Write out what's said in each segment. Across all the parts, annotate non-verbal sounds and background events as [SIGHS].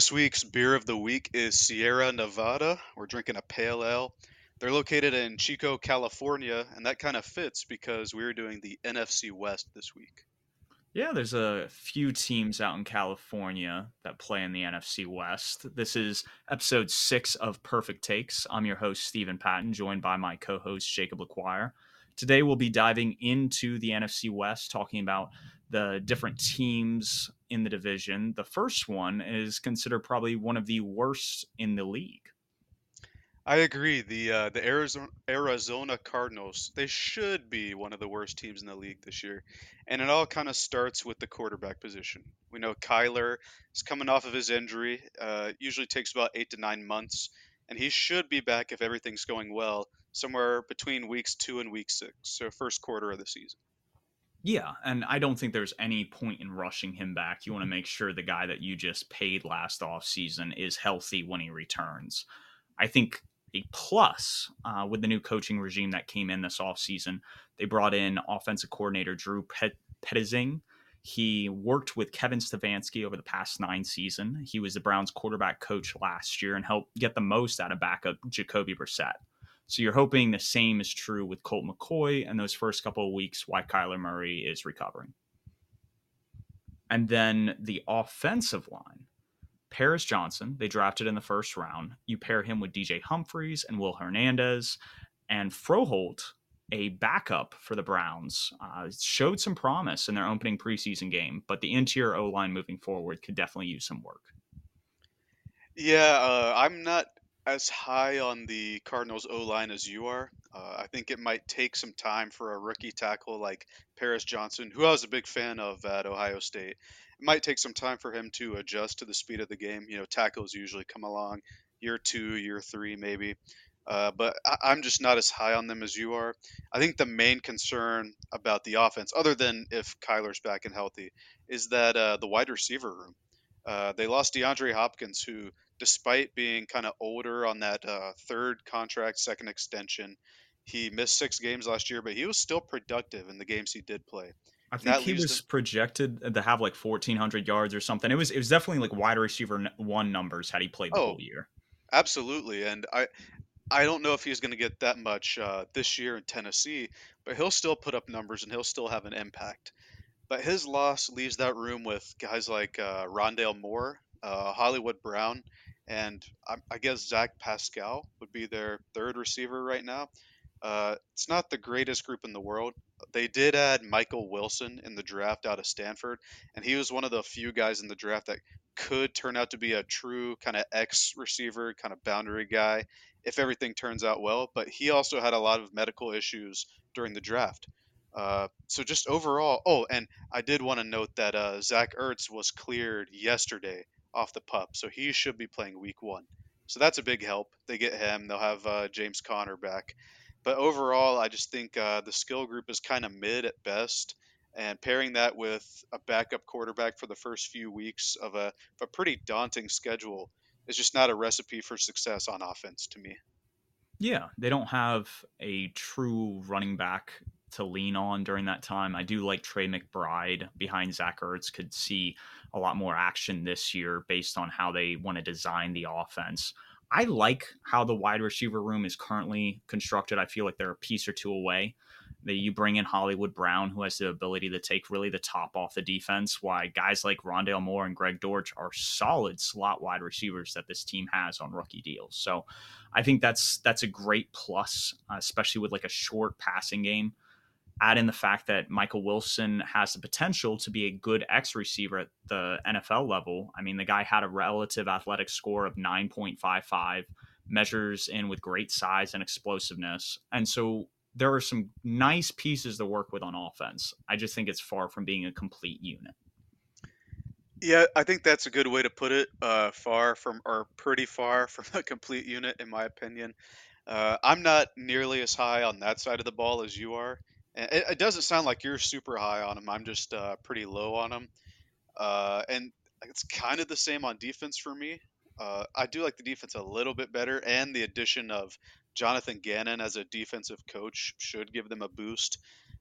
This week's beer of the week is Sierra Nevada. We're drinking a pale ale. They're located in Chico, California, and that kind of fits because we're doing the NFC West this week. Yeah, there's a few teams out in California that play in the NFC West. This is episode six of Purrfect Takes. I'm your host, Stephen Patton, joined by my co host, Jacob LaQuire. Today, we'll be diving into the NFC West, talking about the different teams in the division. The first one is considered probably one of the worst in the league. I agree. The uh, the Arizona Arizona Cardinals they should be one of the worst teams in the league this year, and it all kind of starts with the quarterback position. We know Kyler is coming off of his injury. Uh, usually takes about eight to nine months, and he should be back if everything's going well, somewhere between weeks two and week six, so first quarter of the season. Yeah, and I don't think there's any point in rushing him back. You want to make sure the guy that you just paid last off season is healthy when he returns. I think a plus uh, with the new coaching regime that came in this offseason. They brought in offensive coordinator Drew Pet-. He worked with Kevin Stefanski over the past nine season. He was the Browns quarterback coach last year and helped get the most out of backup Jacoby Brissett. So you're hoping the same is true with Colt McCoy and those first couple of weeks why Kyler Murray is recovering. And then the offensive line. Paris Johnson, they drafted in the first round. You pair him with DJ Humphries and Will Hernandez. And Froholdt, a backup for the Browns, uh, showed some promise in their opening preseason game, but the interior O line moving forward could definitely use some work. Yeah, uh, I'm not as high on the Cardinals O line as you are. Uh, I think it might take some time for a rookie tackle like Paris Johnson, who I was a big fan of at Ohio State. It might take some time for him to adjust to the speed of the game. You know, tackles usually come along year two, year three, maybe. Uh, but I, am just not as high on them as you are. I think the main concern about the offense, other than if Kyler's back and healthy, is that uh, the wide receiver room. Uh, they lost DeAndre Hopkins, who despite being kind of older on that uh, third contract, second extension. He missed six games last year, but he was still productive in the games he did play. I think he was projected to have like 1,400 yards or something. It was it was definitely like wide receiver one numbers had he played the oh, whole year. Absolutely, and I I don't know if he's going to get that much uh, this year in Tennessee, but he'll still put up numbers and he'll still have an impact. But his loss leaves that room with guys like uh, Rondale Moore, uh, Hollywood Brown, and I, I, guess Zach Pascal would be their third receiver right now. Uh, it's not the greatest group in the world. They did add Michael Wilson in the draft out of Stanford, and he was one of the few guys in the draft that could turn out to be a true kind of X receiver, kind of boundary guy, if everything turns out well. But he also had a lot of medical issues during the draft. Uh, so just overall, oh, and I did want to note that uh, Zach Ertz was cleared yesterday off the pup, so he should be playing week one. So that's a big help. They get him. They'll have uh, James Conner back. But overall, I just think uh, the skill group is kind of mid at best. And pairing that with a backup quarterback for the first few weeks of a, of a pretty daunting schedule is just not a recipe for success on offense to me. Yeah, they don't have a true running back to lean on during that time. I do like Trey McBride behind Zach Ertz could see a lot more action this year based on how they want to design the offense. I like how the wide receiver room is currently constructed. I feel like they're a piece or two away. That you bring in Hollywood Brown, who has the ability to take really the top off the defense. Why guys like Rondale Moore and Greg Dortch are solid slot wide receivers that this team has on rookie deals. So I think that's that's a great plus, uh, especially with like a short passing game add in the fact that Michael Wilson has the potential to be a good X receiver at the NFL level. I mean, the guy had a relative athletic score of 9.55, measures in with great size and explosiveness. And so there are some nice pieces to work with on offense. I just think it's far from being a complete unit. Yeah, I think that's a good way to put it. Uh, far from, or pretty far from a complete unit, in my opinion. Uh, I'm not nearly as high on that side of the ball as you are. It, it doesn't sound like you're super high on him. I'm just uh, pretty low on him. Uh, and it's kind of the same on defense for me. Uh, I do like the defense a little bit better, and the addition of Jonathan Gannon as a defensive coach should give them a boost.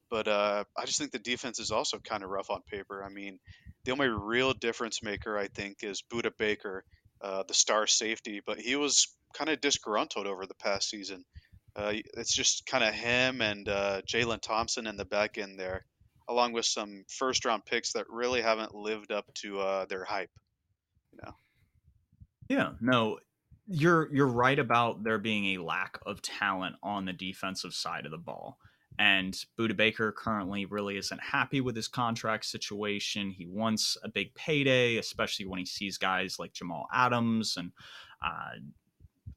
But uh, I just think the defense is also kind of rough on paper. I mean, the only real difference maker I think is Budda Baker. uh, the star safety, but he was kind of disgruntled over the past season. Uh, it's just kind of him and uh, Jalen Thompson in the back end there, along with some first round picks that really haven't lived up to uh, their hype. You know. Yeah, no, you're you're right about there being a lack of talent on the defensive side of the ball. And Budda Baker currently really isn't happy with his contract situation. He wants a big payday, especially when he sees guys like Jamal Adams and uh,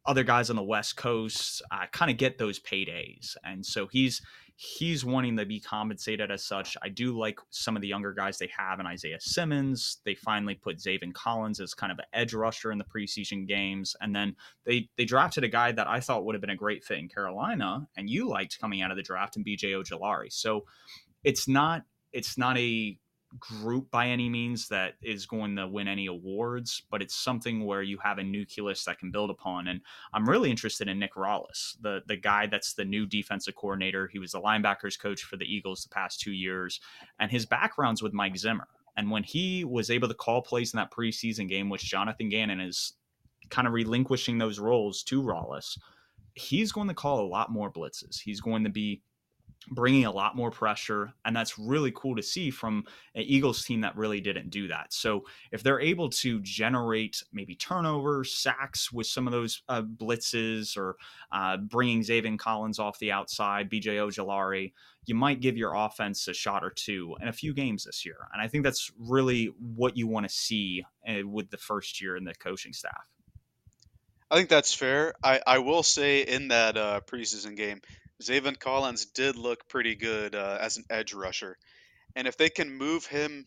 other guys on the West Coast uh, kind of get those paydays. And so he's he's wanting to be compensated as such. I do like some of the younger guys they have in Isaiah Simmons. They finally put Zaven Collins as kind of an edge rusher in the preseason games. And then they they drafted a guy that I thought would have been a great fit in Carolina and you liked coming out of the draft in BJ Ojulari. So it's not it's not a group by any means that is going to win any awards, but it's something where you have a nucleus that can build upon. And I'm really interested in Nick Rallis, the the guy that's the new defensive coordinator. He was the linebackers coach for the Eagles the past two years, and his background's with Mike Zimmer. And when he was able to call plays in that preseason game, which Jonathan Gannon is kind of relinquishing those roles to Rallis, he's going to call a lot more blitzes. He's going to be bringing a lot more pressure and that's really cool to see from an eagles team that really didn't do that. So if they're able to generate maybe turnovers sacks with some of those uh, blitzes or uh, bringing Zaven collins off the outside bj ojulari you might give your offense a shot or two in a few games this year. And i think that's really what you want to see uh, with the first year in the coaching staff. I think that's fair. I, I will say in that uh, preseason game, Zaven Collins did look pretty good uh, as an edge rusher. And if they can move him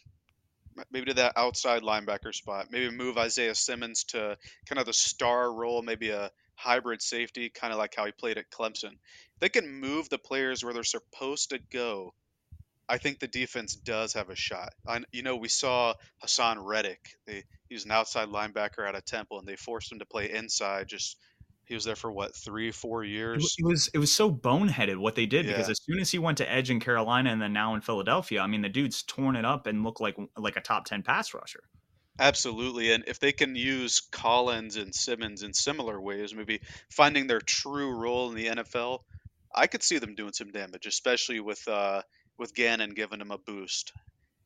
maybe to that outside linebacker spot, maybe move Isaiah Simmons to kind of the star role, maybe a hybrid safety, kind of like how he played at Clemson. If they can move the players where they're supposed to go, I think the defense does have a shot. I, you know, we saw Haason Reddick. He was an outside linebacker out of Temple, and they forced him to play inside just he was there for what three, four years. It was it was so boneheaded what they did yeah. because as soon as he went to edge in Carolina and then now in Philadelphia, I mean the dude's torn it up and looked like like a top ten pass rusher. Absolutely, and if they can use Collins and Simmons in similar ways, maybe finding their true role in the NFL, I could see them doing some damage, especially with uh, with Gannon giving them a boost.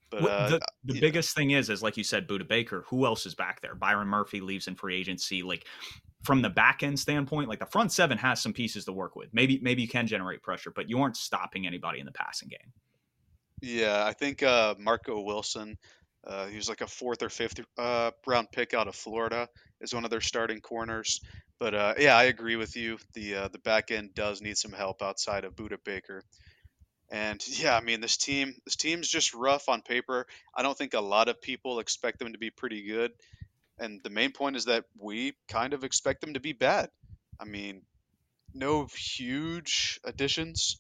But uh, the, the biggest know. thing is, is like you said, Budda Baker. Who else is back there? Byron Murphy leaves in free agency. Like from the back end standpoint, like the front seven has some pieces to work with. Maybe maybe you can generate pressure, but you aren't stopping anybody in the passing game. Yeah, I think uh, Marco Wilson, uh, he was like a fourth or fifth uh, round pick out of Florida, is one of their starting corners. But uh, yeah, I agree with you. The uh, the back end does need some help outside of Budda Baker. And yeah, I mean this team this team's just rough on paper. I don't think a lot of people expect them to be pretty good. And the main point is that we kind of expect them to be bad. I mean, no huge additions,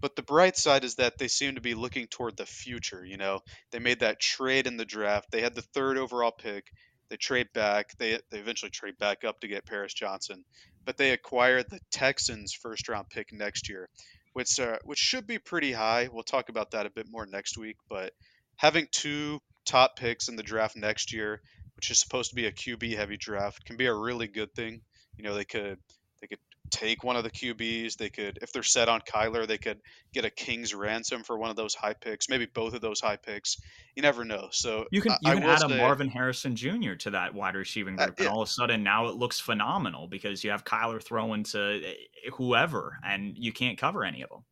but the bright side is that they seem to be looking toward the future. You know, they made that trade in the draft. They had the third overall pick. They trade back. They they eventually trade back up to get Paris Johnson, but they acquired the Texans' first round pick next year, which uh, which should be pretty high. We'll talk about that a bit more next week. But having two top picks in the draft next year which is supposed to be a QB heavy draft, can be a really good thing. You know, they could they could take one of the QBs. They could, if they're set on Kyler, they could get a king's ransom for one of those high picks, maybe both of those high picks. You never know. So you can you I, can I add say, a Marvin Harrison Jr. to that wide receiving uh, group, uh, yeah. and all of a sudden now it looks phenomenal because you have Kyler throwing to eh, whoever, and you can't cover any of them.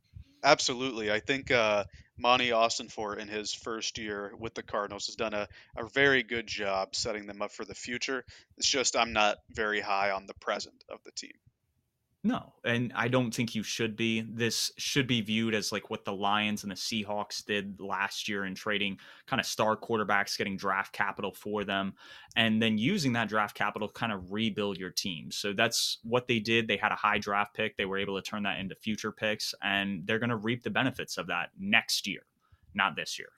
Absolutely, I think uh, Monti for in his first year with the Cardinals has done a, a very good job setting them up for the future. It's just I'm not very high on the present of the team. No, and I don't think you should be. This should be viewed as like what the Lions and the Seahawks did last year in trading kind of star quarterbacks, getting draft capital for them, and then using that draft capital kind of rebuild your team. So that's what they did. They had a high draft pick. They were able to turn that into future picks, and they're going to reap the benefits of that next year, not this year.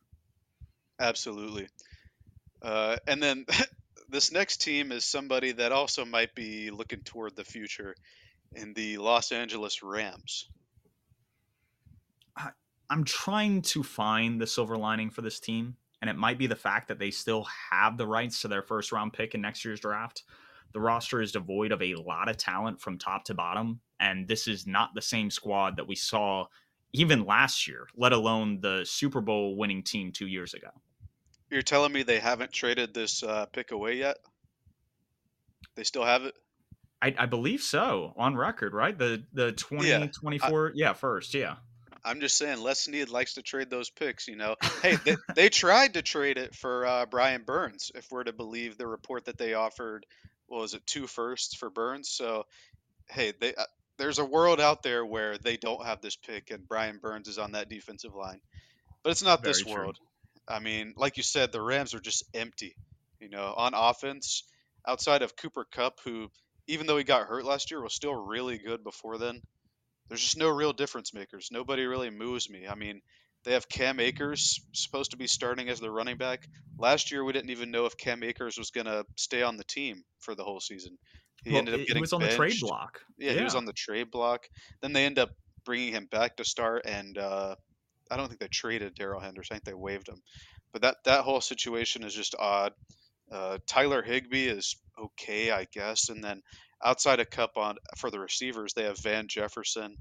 Absolutely. Uh, and then [LAUGHS] this next team is somebody that also might be looking toward the future in the Los Angeles Rams? I, I'm trying to find the silver lining for this team, and it might be the fact that they still have the rights to their first round pick in next year's draft. the roster is devoid of a lot of talent from top to bottom. And this is not the same squad that we saw even last year, let alone the Super Bowl winning team two years ago. You're telling me they haven't traded this uh, pick away yet? They still have it? I, I believe so on record, right? The the 2024, yeah, yeah, first, yeah. I'm just saying, Les Snead likes to trade those picks. You know, [LAUGHS] hey, they, they tried to trade it for uh, Brian Burns, if we're to believe the report that they offered. What was it, two firsts for Burns? So, hey, they uh, there's a world out there where they don't have this pick, and Brian Burns is on that defensive line, but it's not Very this true. world. I mean, like you said, the Rams are just empty. You know, on offense, outside of Cooper Kupp, who even though he got hurt last year, was still really good before then there's just no real difference makers. Nobody really moves me. I mean, they have Cam Akers supposed to be starting as the running back. Last year, we didn't even know if Cam Akers was going to stay on the team for the whole season. He well, ended up getting. He was on benched. the trade block. Yeah, yeah, he was on the trade block. Then they end up bringing him back to start, and uh, I don't think they traded Darrell Henderson. I think they waived him. But that that whole situation is just odd. Uh, Tyler Higbee is okay, I guess, and then outside of Kupp on for the receivers, they have Van Jefferson.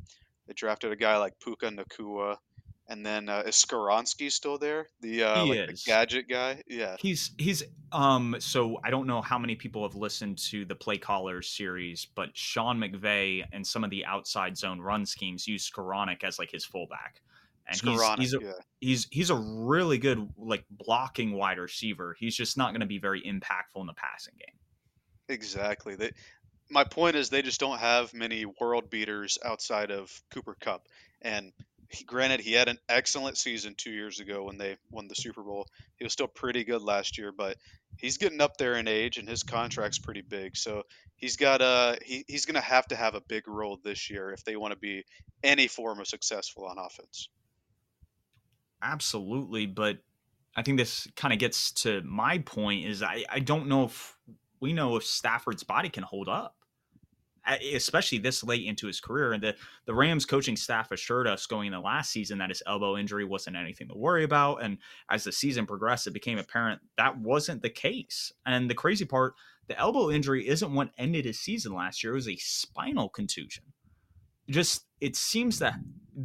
They drafted a guy like Puka Nacua, And then uh, is Skoronski still there? The uh, like the gadget guy? Yeah. He's he's um so I don't know how many people have listened to the Play Callers series, but Sean McVay and some of the outside zone run schemes use Skowronek as like his fullback. And he's he's a, yeah. he's he's a really good like blocking wide receiver. He's just not going to be very impactful in the passing game. Exactly. They my point is they just don't have many world beaters outside of Cooper Kupp. And he, granted, he had an excellent season two years ago when they won the Super Bowl. He was still pretty good last year, but he's getting up there in age, and his contract's pretty big. So he's got a he, he's going to have to have a big role this year if they want to be any form of successful on offense. Absolutely, but I think this kind of gets to my point is I, I don't know if we know if Stafford's body can hold up, especially this late into his career. And the, the Rams coaching staff assured us going into last season that his elbow injury wasn't anything to worry about. And as the season progressed, it became apparent that wasn't the case. And the crazy part, the elbow injury isn't what ended his season last year, it was a spinal contusion. Just it seems to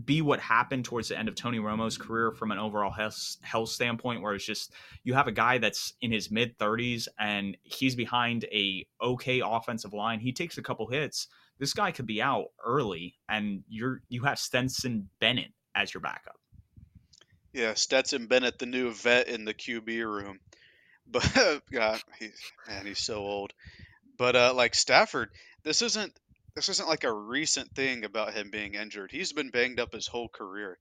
be what happened towards the end of Tony Romo's career from an overall health, health standpoint, where it's just you have a guy that's in his mid 30s and he's behind a okay offensive line. He takes a couple hits. This guy could be out early, and you're you have Stetson Bennett as your backup. Yeah, Stetson Bennett, the new vet in the QB room. [LAUGHS] But God, he's man, he's so old. But uh, like Stafford, this isn't this isn't like a recent thing about him being injured. He's been banged up his whole career.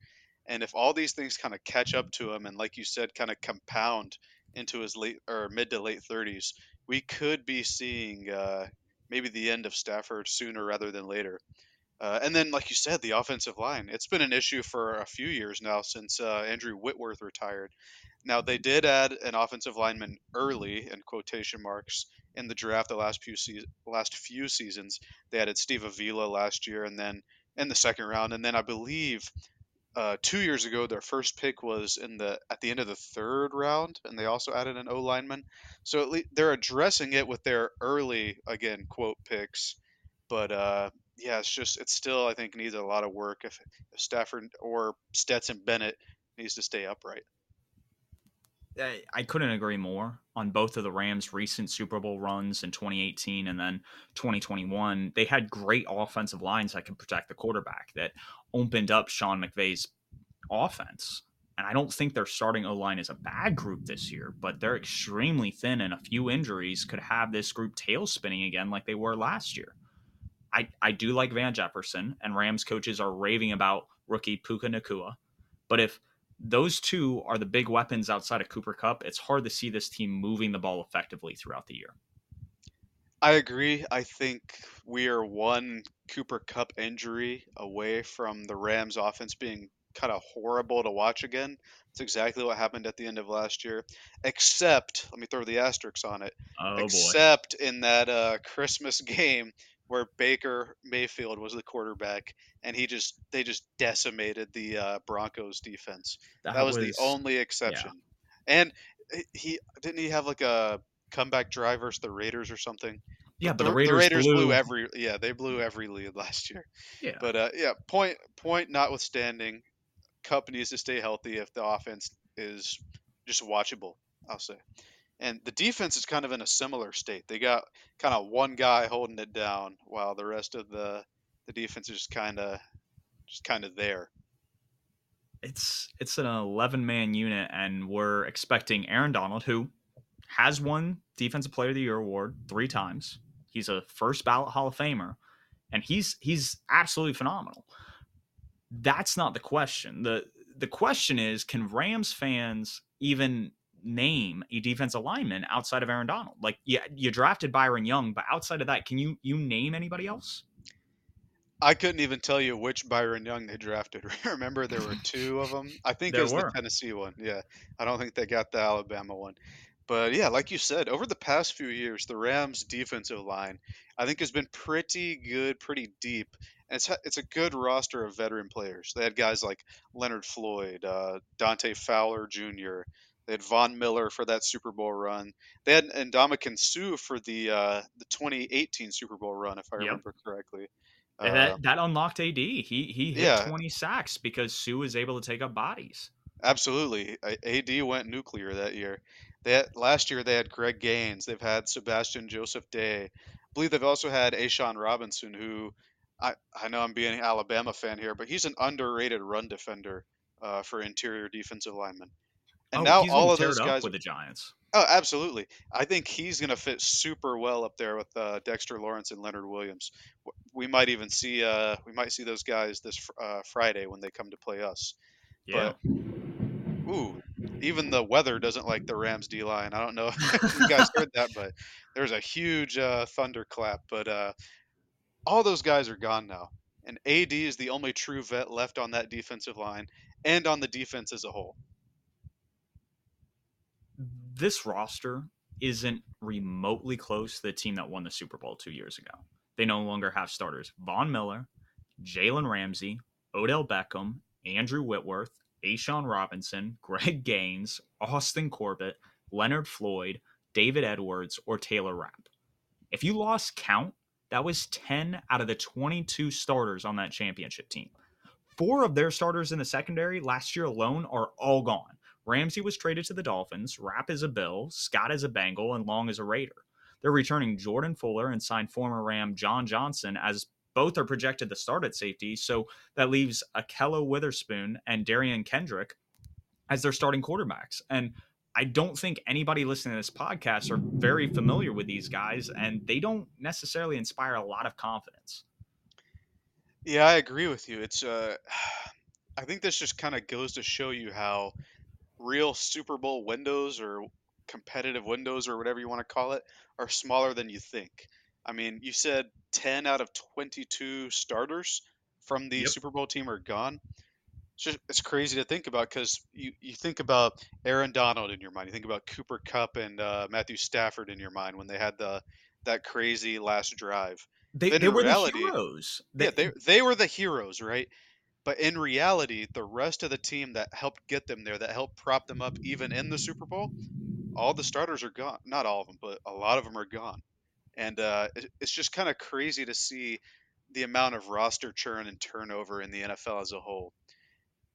And if all these things kind of catch up to him and like you said kind of compound into his late or mid to late 30s, we could be seeing uh, maybe the end of Stafford sooner rather than later. Uh, and then, like you said, the offensive line. It's been an issue for a few years now since uh, Andrew Whitworth retired. Now, they did add an offensive lineman early, in quotation marks, in the draft the last few se- last few seasons. They added Steve Avila last year, and then in the second round, and then I believe uh, two years ago their first pick was in the at the end of the third round, and they also added an O lineman. So at least they're addressing it with their early again quote picks, but uh, yeah, it's just it still I think needs a lot of work if, if Stafford or Stetson Bennett needs to stay upright. I couldn't agree more on both of the Rams' recent Super Bowl runs in 2018 and then 2021. They had great offensive lines that could protect the quarterback that opened up Sean McVay's offense. And I don't think their starting O line is a bad group this year, but they're extremely thin, and a few injuries could have this group tail spinning again like they were last year. I, I do like Van Jefferson, and Rams coaches are raving about rookie Puka Nacua. But if those two are the big weapons outside of Cooper Kupp, It's hard to see this team moving the ball effectively throughout the year. I agree. I think we are one Cooper Kupp injury away from the Rams offense being kind of horrible to watch again. It's exactly what happened at the end of last year. Except, let me throw the asterisks on it. Oh, except boy. in that uh, Christmas [LAUGHS] game where Baker Mayfield was the quarterback, and he just they just decimated the uh, Broncos defense. That, that was, was, the only exception. Yeah. And he didn't he have like a comeback drive versus the Raiders or something. Yeah, but the, the Raiders, the Raiders blew... blew... every yeah they blew every lead last year. Yeah, but uh, yeah, point point notwithstanding, Kupp needs to stay healthy if the offense is just watchable. I'll say, and the defense is kind of in a similar state. They got kind of one guy holding it down while the rest of the the defense is kind of just kind of there. It's it's an 11 man unit, and we're expecting Aaron Donald, who has won Defensive Player of the Year award three times. He's a first ballot Hall of Famer, and he's he's absolutely phenomenal. That's not the question. the The question is, can Rams fans even name a defensive lineman outside of Aaron Donald? Like, yeah, you drafted Byron Young, but outside of that, can you you name anybody else? I couldn't even tell you which Byron Young they drafted. [LAUGHS] Remember, there were two of them. I think it was were. the Tennessee one. Yeah, I don't think they got the Alabama one. But yeah, like you said, over the past few years, the Rams' defensive line, I think, has been pretty good, pretty deep, and it's it's a good roster of veteran players. They had guys like Leonard Floyd, uh, Dante Fowler Jr. They had Von Miller for that Super Bowl run. They had Ndamukong Suh for the uh, the 2018 Super Bowl run, if I yep. remember correctly. Uh, that that unlocked AD. He he hit yeah. 20 sacks because Suh was able to take up bodies. Absolutely, AD went nuclear that year. They had, last year they had Greg Gaines. They've had Sebastian Joseph Day. I believe they've also had A'Shawn Robinson, who I I know I'm being an Alabama fan here, but he's an underrated run defender uh, for interior defensive linemen. And oh, now all of those guys with the Giants. Oh, absolutely. I think he's going to fit super well up there with uh, Dexter Lawrence and Leonard Williams. We might even see uh, we might see those guys this uh, Friday when they come to play us. Yeah. But ooh, even the weather doesn't like the Rams D line. I don't know [LAUGHS] if you guys heard that, but there's a huge uh, thunderclap. But uh, all those guys are gone now, and AD is the only true vet left on that defensive line and on the defense as a whole this roster isn't remotely close to the team that won the Super Bowl two years ago. They no longer have starters. Von Miller, Jalen Ramsey, Odell Beckham, Andrew Whitworth, A'Shawn Robinson, [LAUGHS] Greg Gaines, Austin Corbett, Leonard Floyd, David Edwards, or Taylor Rapp. If you lost count, that was 10 out of the 22 starters on that championship team. Four of their starters in the secondary last year alone are all gone. Ramsey was traded to the Dolphins, Rapp is a Bill, Scott is a Bengal, and Long is a Raider. They're returning Jordan Fuller and signed former Ram John Johnson as both are projected to start at safety. So that leaves Ahkello Witherspoon and Derion Kendrick as their starting quarterbacks. And I don't think anybody listening to this podcast are very familiar with these guys, and they don't necessarily inspire a lot of confidence. Yeah, I agree with you. It's uh, [SIGHS] I think this just kind of goes to show you how real Super Bowl windows or competitive windows or whatever you want to call it are smaller than you think. I mean, you said 10 out of 22 starters from the yep. Super Bowl team are gone. It's just it's crazy to think about because you, you think about Aaron Donald in your mind, you think about Cooper Kupp and uh, Matthew Stafford in your mind when they had the that crazy last drive. They, they were reality, the heroes. They, yeah, they they were the heroes, right? But in reality, the rest of the team that helped get them there, that helped prop them up even in the Super Bowl, all the starters are gone. Not all of them, but a lot of them are gone. And uh, it's just kind of crazy to see the amount of roster churn and turnover in the NFL as a whole.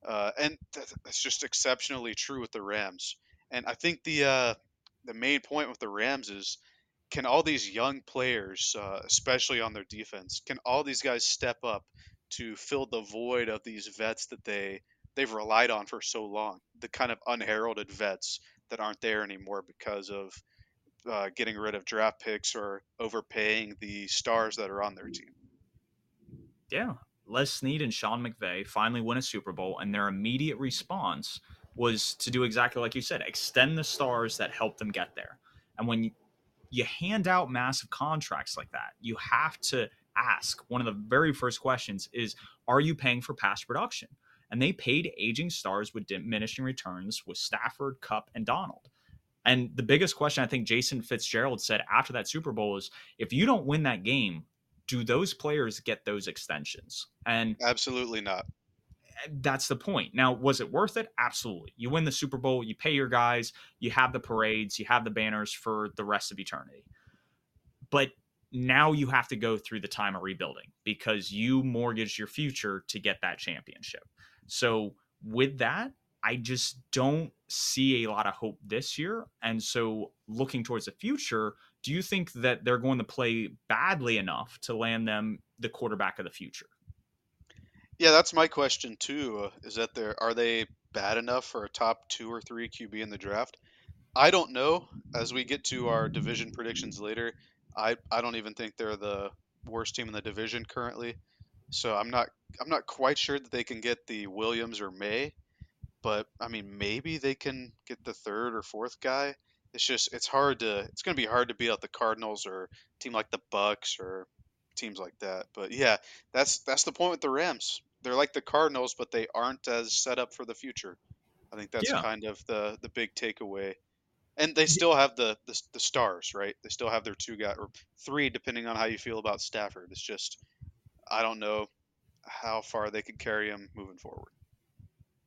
Uh, and that's just exceptionally true with the Rams. And I think the uh, the main point with the Rams is can all these young players, uh, especially on their defense, can all these guys step up to fill the void of these vets that they they've relied on for so long, the kind of unheralded vets that aren't there anymore because of uh, getting rid of draft picks or overpaying the stars that are on their team. Yeah, Les Snead and Sean McVay finally win a Super Bowl, and their immediate response was to do exactly like you said, extend the stars that helped them get there. And when you, you hand out massive contracts like that, you have to ask one of the very first questions is are you paying for past production and they paid aging stars with diminishing returns with stafford Kupp, and donald and the biggest question i think jason fitzgerald said after that super bowl is if you don't win that game do those players get those extensions and absolutely not that's the point. Now, was it worth it? Absolutely. You win the Super Bowl, you pay your guys, you have the parades, you have the banners for the rest of eternity. But now you have to go through the time of rebuilding because you mortgaged your future to get that championship. So with that, I just don't see a lot of hope this year. And so looking towards the future, do you think that they're going to play badly enough to land them the quarterback of the future? Yeah, that's my question too. Uh, is that there are they bad enough for a top two or three QB in the draft? I don't know. As we get to our division predictions later, I I don't even think they're the worst team in the division currently. So I'm not I'm not quite sure that they can get the Williams or Maye, but I mean maybe they can get the third or fourth guy. It's just it's hard to it's going to be hard to beat out the Cardinals or a team like the Bucks or teams like that. But yeah, that's that's the point with the Rams. They're like the Cardinals, but they aren't as set up for the future. I think that's Yeah. kind of the the big takeaway. And they still have the, the the stars, right? They still have their two guy or three, depending on how you feel about Stafford. It's just I don't know how far they could carry him moving forward.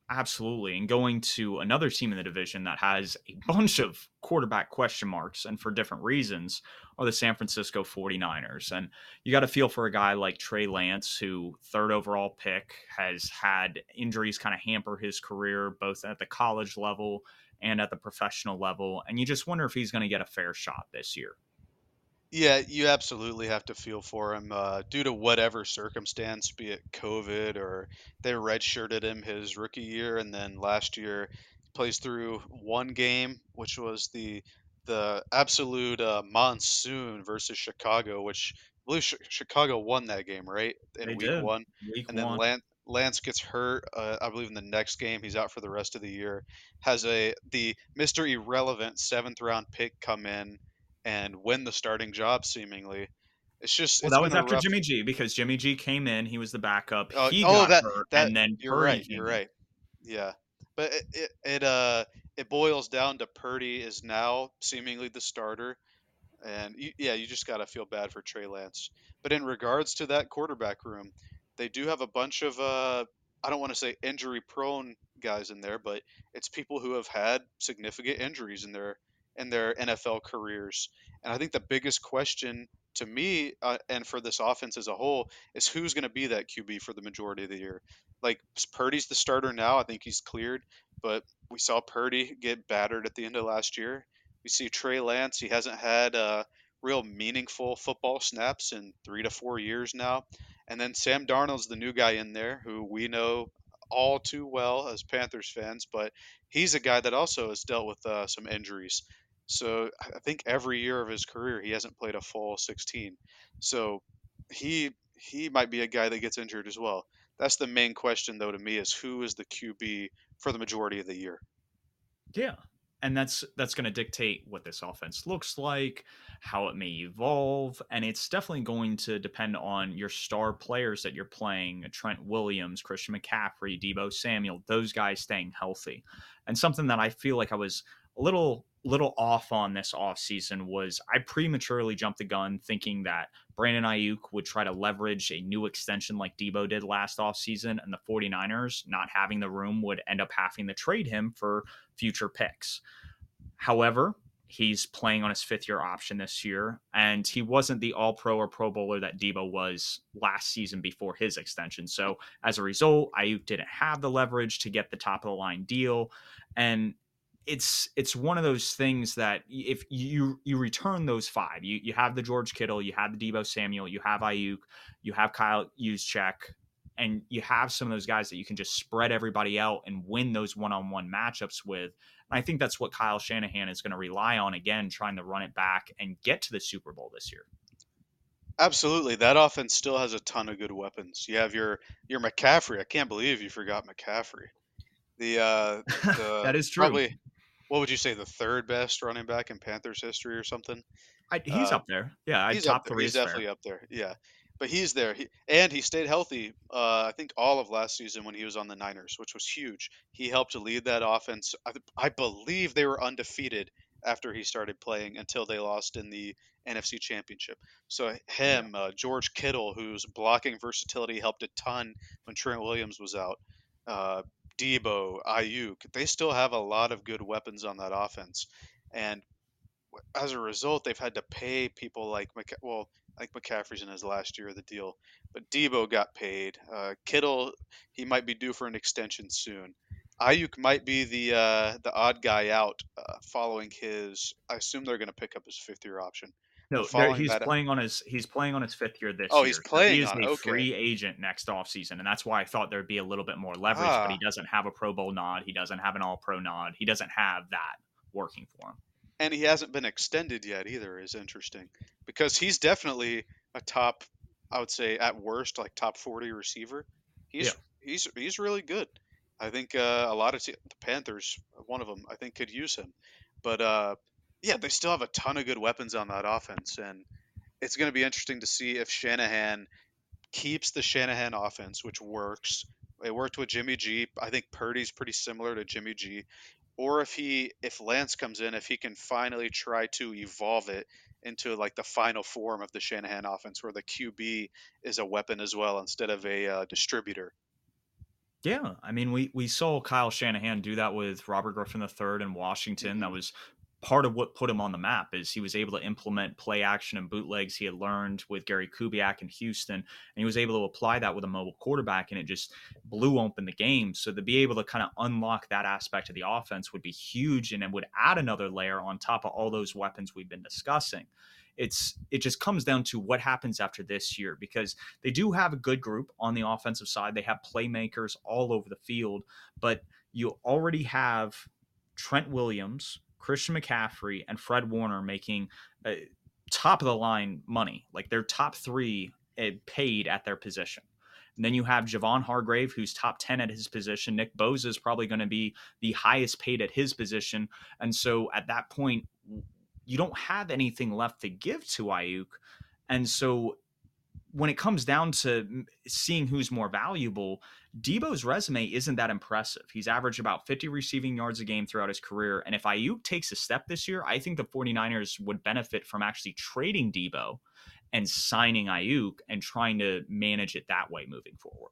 Absolutely. And going to another team in the division that has a bunch of quarterback question marks and for different reasons are the San Francisco 49ers. And you got to feel for a guy like Trey Lance, who third overall pick has had injuries kind of hamper his career, both at the college level and at the professional level. And you just wonder if he's going to get a fair shot this year. Yeah, you absolutely have to feel for him uh, due to whatever circumstance, be it COVID or they redshirted him his rookie year, and then last year he plays through one game, which was the the absolute uh, monsoon versus Chicago, which I believe Chicago won that game, right, They in week did. one, Week and then one. Lance gets hurt. Uh, I believe in the next game, he's out for the rest of the year. Has a the Mister Irrelevant seventh round pick come in and win the starting job seemingly. It's just Well, it's that was after rough. Jimmy G because Jimmy G came in. He was the backup. Oh, He oh got that hurt, that and then you're Purdy right. You're in. right. Yeah, but it, it it uh it boils down to Purdy is now seemingly the starter, and you, yeah, you just gotta feel bad for Trey Lance. But in regards to that quarterback room, they do have a bunch of uh I don't want to say injury prone guys in there, but it's people who have had significant injuries in their in their NFL careers. And I think the biggest question to me uh, and for this offense as a whole is who's going to be that QB for the majority of the year. Like Purdy's the starter now. I think he's cleared, but we saw Purdy get battered at the end of last year. We see Trey Lance. He hasn't had uh, real meaningful football snaps in three to four years now. And then Sam Darnold's the new guy in there who we know all too well as Panthers fans, but he's a guy that also has dealt with uh, some injuries. So I think every year of his career he hasn't played a full 16. So he he might be a guy that gets injured as well. That's the main question though to me is who is the QB for the majority of the year. Yeah. And that's that's going to dictate what this offense looks like, how it may evolve, and it's definitely going to depend on your star players that you're playing, uh, Trent Williams, Christian McCaffrey, Deebo Samuel, those guys staying healthy. And something that I feel like I was a little little off on this offseason was I prematurely jumped the gun thinking that Brandon Aiyuk would try to leverage a new extension like Deebo did last offseason and the 49ers not having the room would end up having to trade him for future picks. However, he's playing on his fifth year option this year, and he wasn't the all pro or pro bowler that Deebo was last season before his extension. So as a result, Aiyuk didn't have the leverage to get the top of the line deal. And it's it's one of those things that if you you return those five, you you have the George Kittle, you have the Deebo Samuel, you have Aiyuk, you have Kyle Juszczyk, and you have some of those guys that you can just spread everybody out and win those one-on-one matchups with. And I think that's what Kyle Shanahan is going to rely on again, trying to run it back and get to the Super Bowl this year. Absolutely. That offense still has a ton of good weapons. You have your your McCaffrey. I can't believe you forgot McCaffrey. The uh [LAUGHS] the that is true. probably what would you say the third best running back in Panthers history or something? I, he's Uh, up there. Yeah, he's up there. three He's is fair. definitely up there. Yeah. But he's there. He, and he stayed healthy. Uh, I think all of last season when he was on the Niners, which was huge. He helped to lead that offense. I, I believe they were undefeated after he started playing until they lost in the NFC Championship. So him, uh, George Kittle, whose blocking versatility helped a ton when Trent Williams was out. Uh, Deebo, Aiyuk, they still have a lot of good weapons on that offense, and as a result, they've had to pay people like well, I think McCaffrey's in his last year of the deal, but Deebo got paid. Uh, Kittle, he might be due for an extension soon. Aiyuk might be the uh, the odd guy out uh, following his. I assume they're going to pick up his fifth year option. No, he's playing on his he's playing on his fifth year this year. oh, year. he's playing. He is on, a okay. free agent next offseason, and that's why I thought there'd be a little bit more leverage. Ah. But he doesn't have a Pro Bowl nod. He doesn't have an All Pro nod. He doesn't have that working for him. And he hasn't been extended yet either. Is interesting because he's definitely a top. I would say at worst like top forty receiver. He's Yeah. he's he's really good. I think uh, a lot of te- the Panthers, one of them, I think could use him. But uh, yeah, they still have a ton of good weapons on that offense, and it's going to be interesting to see if Shanahan keeps the Shanahan offense, which works. It worked with Jimmy G. I think Purdy's pretty similar to Jimmy G. Or if he, if Lance comes in, if he can finally try to evolve it into like the final form of the Shanahan offense, where the QB is a weapon as well instead of a uh, distributor. Yeah, I mean, we we saw Kyle Shanahan do that with Robert Griffin III in Washington. That Mhm. was part of what put him on the map is he was able to implement play action and bootlegs he had learned with Gary Kubiak in Houston, and he was able to apply that with a mobile quarterback, and it just blew open the game. So to be able to kind of unlock that aspect of the offense would be huge, and it would add another layer on top of all those weapons we've been discussing. It's it just comes down to what happens after this year because they do have a good group on the offensive side. They have playmakers all over the field, but you already have Trent Williams, Christian McCaffrey, and Fred Warner making uh, top of the line money. Like they're top three uh, paid at their position. And then you have Javon Hargrave, who's top 10 at his position. Nick Bosa is probably going to be the highest paid at his position. And so at that point, you don't have anything left to give to Aiyuk. And so when it comes down to seeing who's more valuable, Deebo's resume isn't that impressive. He's averaged about 50 receiving yards a game throughout his career. And if Aiyuk takes a step this year, I think the 49ers would benefit from actually trading Deebo and signing Aiyuk and trying to manage it that way moving forward.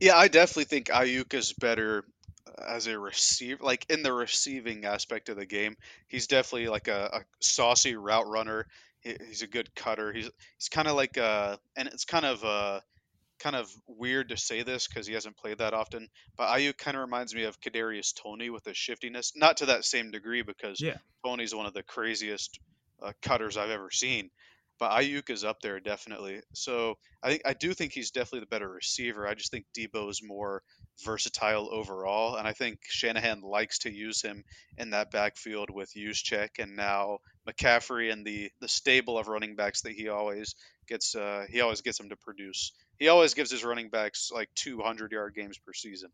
Yeah, I definitely think Aiyuk is better uh, as a receiver, like in the receiving aspect of the game. He's definitely like a, a saucy route runner. He, he's a good cutter. He's he's kind of like uh, and it's kind of uh, kind of weird to say this because he hasn't played that often. But Aiyuk kind of reminds me of Kadarius Toney with his shiftiness, not to that same degree because Yeah. Toney's one of the craziest uh, cutters I've ever seen. But Aiyuk is up there definitely. So I think I do think he's definitely the better receiver. I just think Deebo is more versatile overall, and I think Shanahan likes to use him in that backfield with Juszczyk and now McCaffrey and the the stable of running backs that he always gets. Uh, he always gets them to produce. He always gives his running backs like 200 yard games per season.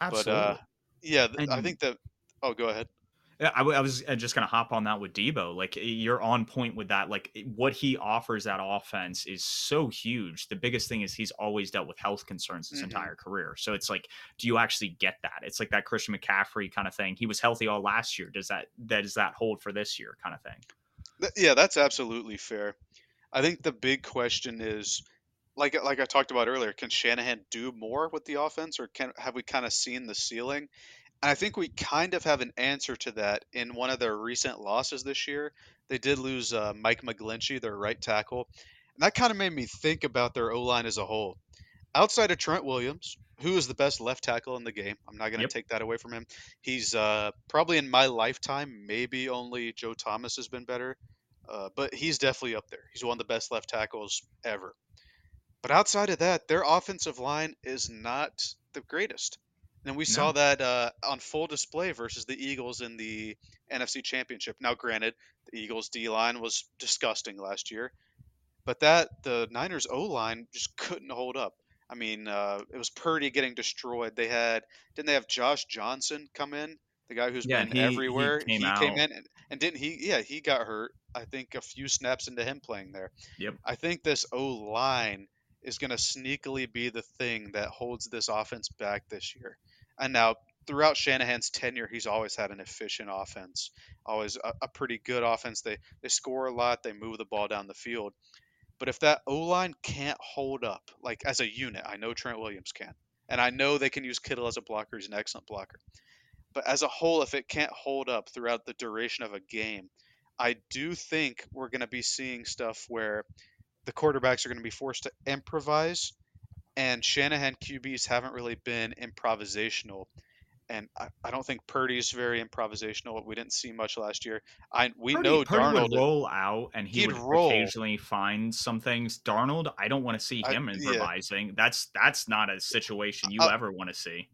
Absolutely. But uh, yeah, th- I think that. Oh, go ahead. Yeah, I, w- I was uh, just going to hop on that with Deebo. Like you're on point with that. Like what he offers that offense is so huge. The biggest thing is he's always dealt with health concerns his Mhm. entire career. So it's like, do you actually get that? It's like that Christian McCaffrey kind of thing. He was healthy all last year. Does that that does that hold for this year? Kind of thing. Th- Yeah, that's absolutely fair. I think the big question is, like like I talked about earlier, can Shanahan do more with the offense, or can have we kind of seen the ceiling? And I think we kind of have an answer to that in one of their recent losses this year. They did lose uh, Mike McGlinchey, their right tackle, and that kind of made me think about their O line as a whole. Outside of Trent Williams, who is the best left tackle in the game, I'm not going to Yep. take that away from him. He's uh, probably in my lifetime, maybe only Joe Thomas has been better. Uh, but he's definitely up there. He's one of the best left tackles ever. But outside of that, their offensive line is not the greatest. And we saw that uh, on full display versus the Eagles in the NFC Championship. Now, granted, the Eagles' D line was disgusting last year, but that the Niners' O line just couldn't hold up. I mean, uh, it was Purdy getting destroyed. They had didn't they have Josh Johnson come in, the guy who's Yeah, been he- he everywhere. came came out. in and, and didn't he? Yeah, he got hurt. I think a few snaps into him playing there. Yep. I think this O line is going to sneakily be the thing that holds this offense back this year. And now, throughout Shanahan's tenure, he's always had an efficient offense, always a, a pretty good offense. They they score a lot, they move the ball down the field. But if that O line can't hold up, like as a unit, I know Trent Williams can, and I know they can use Kittle as a blocker. He's an excellent blocker. But as a whole, if it can't hold up throughout the duration of a game, I do think we're going to be seeing stuff where the quarterbacks are going to be forced to improvise, and Shanahan QBs haven't really been improvisational. And I, I don't think Purdy's very improvisational. We didn't see much last year. I we Purdy, know Purdy Darnold. would roll out and he He'd roll. occasionally find some things. Darnold, I don't want to see I- him yeah. improvising. That's that's not a situation you Uh, ever want to see.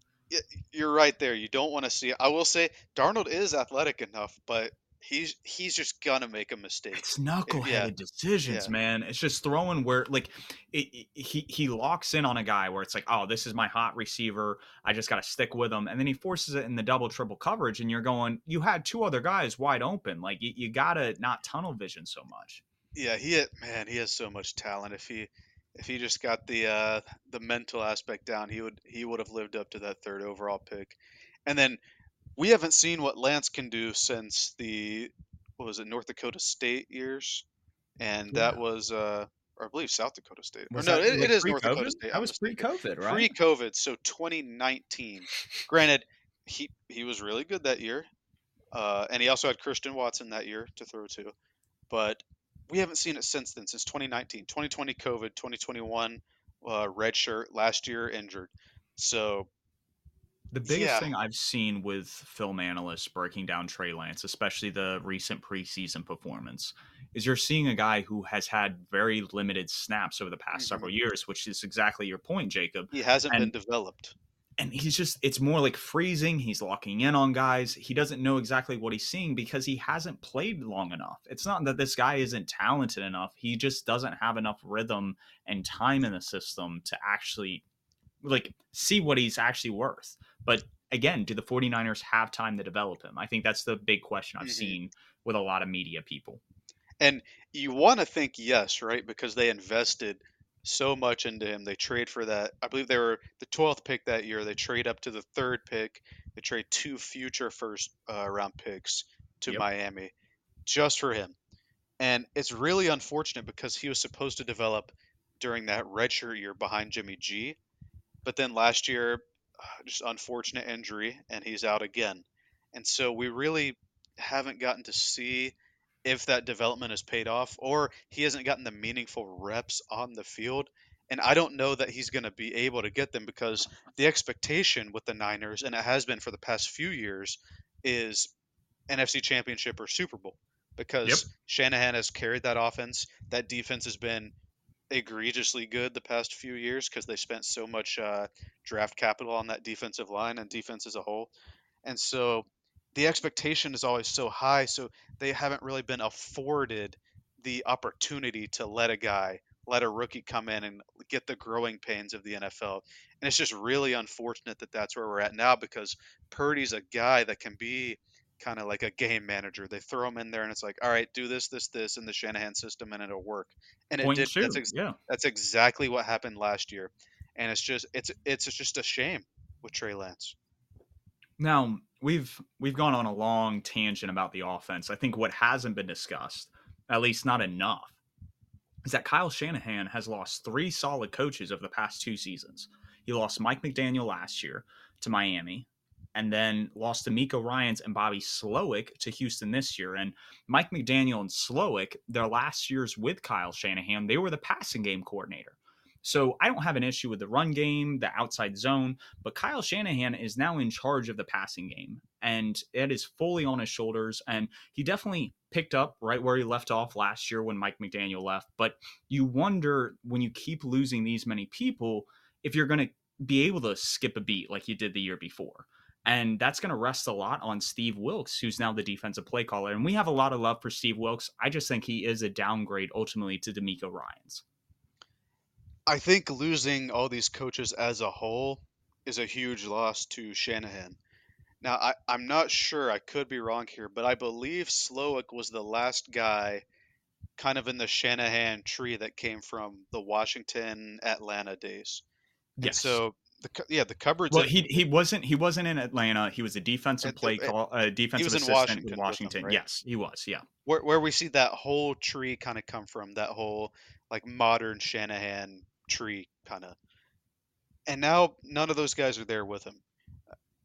You're right there. You don't want to see. I will say Darnold is athletic enough, but he's he's just gonna make a mistake. It's knuckleheaded decisions, yeah. man. It's just throwing where like it, it- he he locks in on a guy where it's like, oh, this is my hot receiver. I just got to stick with him, and then he forces it in the double triple coverage, and you're going, you had two other guys wide open. Like you, you gotta not tunnel vision so much. Yeah, he had, man, he has so much talent. If he if he just got the uh the mental aspect down, he would he would have lived up to that third overall pick. And then we haven't seen what Lance can do since the what was it, North Dakota State years? And that was uh or I believe South Dakota State. Or no, it, like, it is North? Dakota State. I'm was pre-COVID, right? Pre-COVID, so 2019. Granted, he he was really good that year, uh, and he also had Christian Watson that year to throw to. But we haven't seen it since then, since 2019, 2020 COVID, 2021 uh, red shirt, last year injured. So The biggest Yeah. thing I've seen with film analysts breaking down Trey Lance, especially the recent preseason performance, is you're seeing a guy who has had very limited snaps over the past Mhm. several years, which is exactly your point, Jacob. he hasn't been developed. And he's just, it's more like freezing. He's locking in on guys. He doesn't know exactly what he's seeing because he hasn't played long enough. It's not that this guy isn't talented enough. He just doesn't have enough rhythm and time in the system to actually like see what he's actually worth. But again, do the 49ers have time to develop him? I think that's the big question I've Mhm. seen with a lot of media people. And you want to think yes, right? Because they invested so much into him. They trade for that. I believe they were the 12th pick that year. They trade up to the third pick. They trade two future first uh, round picks to Yep. Miami just for him. And it's really unfortunate because he was supposed to develop during that redshirt year behind Jimmy G. But then last year, [SIGHS] just unfortunate injury, and he's out again. And so we really haven't gotten to see if that development has paid off or he hasn't gotten the meaningful reps on the field. And I don't know that he's going to be able to get them because the expectation with the Niners, and it has been for the past few years, is NFC Championship or Super Bowl because Shanahan has carried that offense. That defense has been egregiously good the past few years because they spent so much uh, draft capital on that defensive line and defense as a whole. And so the expectation is always so high. So they haven't really been afforded the opportunity to let a guy, let a rookie come in and get the growing pains of the NFL. And it's just really unfortunate that that's where we're at now because Purdy's a guy that can be kind of like a game manager. They throw him in there and it's like, all right, do this, this, this in the Shanahan system and it'll work. And it did. two, That's, ex- yeah. that's exactly what happened last year. And it's just it's it's just a shame with Trey Lance. Now we've we've gone on a long tangent about the offense. I think what hasn't been discussed, at least not enough, is that Kyle Shanahan has lost three solid coaches over the past two seasons. He lost Mike McDaniel last year to Miami, and then lost DeMeco Ryans and Bobby Slowik to Houston this year. And Mike McDaniel and Slowik, their last years with Kyle Shanahan, they were the passing game coordinator. So I don't have an issue with the run game, the outside zone, but Kyle Shanahan is now in charge of the passing game, and it is fully on his shoulders. And he definitely picked up right where he left off last year when Mike McDaniel left. But you wonder when you keep losing these many people if you're going to be able to skip a beat like you did the year before. And that's going to rest a lot on Steve Wilks, who's now the defensive play caller. And we have a lot of love for Steve Wilks. I just think he is a downgrade ultimately to DeMeco Ryans. I think losing all these coaches as a whole is a huge loss to Shanahan. Now, I, I'm not sure, I could be wrong here, but I believe Slowik was the last guy kind of in the Shanahan tree that came from the Washington Atlanta days. And Yes. so, the, yeah, the cupboards. Well, at- he he wasn't he wasn't in Atlanta. He was a defensive the- play call, uh, defensive in assistant Washington with with them, Washington. right? Yes, he was. Yeah, where, where we see that whole tree kind of come from, that whole like modern Shanahan tree kind of. And now none of those guys are there with him.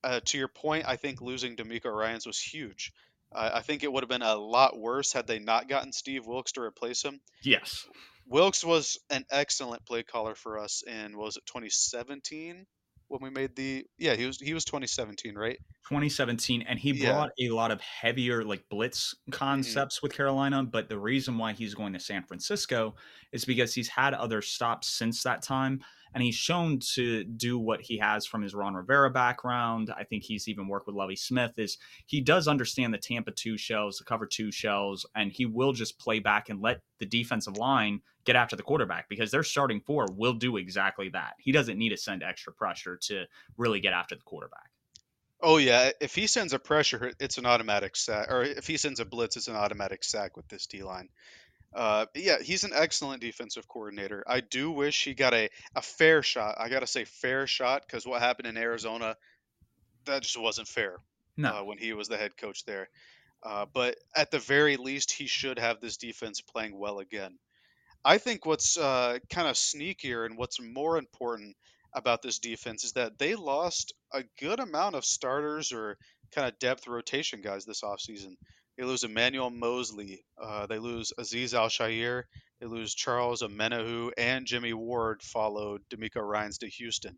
Uh, to your point, I think losing DeMeco Ryans was huge. Uh, I think it would have been a lot worse had they not gotten Steve Wilks to replace him. yes, Wilks was an excellent play caller for us in was it 2017 when we made the yeah he was he was 2017 right? 2017 and he yeah. brought a lot of heavier like blitz hmm concepts with Carolina but the reason why he's going to San Francisco is because he's had other stops since that time and he's shown to do what he has from his Ron Rivera background. I think he's even worked with Lovie Smith is he does understand the Tampa 2 shells the cover 2 shells and he will just play back and let the defensive line get after the quarterback because their starting four will do exactly that. He doesn't need to send extra pressure to really get after the quarterback. Oh yeah. If he sends a pressure it's an automatic sack or if he sends a blitz it's an automatic sack with this D line uh yeah he's an excellent defensive coordinator. I do wish he got a a fair shot. I gotta say fair shot because what happened in Arizona that just wasn't fair no. uh, when he was the head coach there. Uh, but at the very least he should have this defense playing well again. I think what's uh, kind of sneakier and what's more important about this defense is that they lost a good amount of starters or kind of depth rotation guys this offseason. They lose Emmanuel Moseley. Uh, they lose Azeez Al-Shaair. They lose Charles Omenihu and Jimmy Ward followed DeMeco Ryans to Houston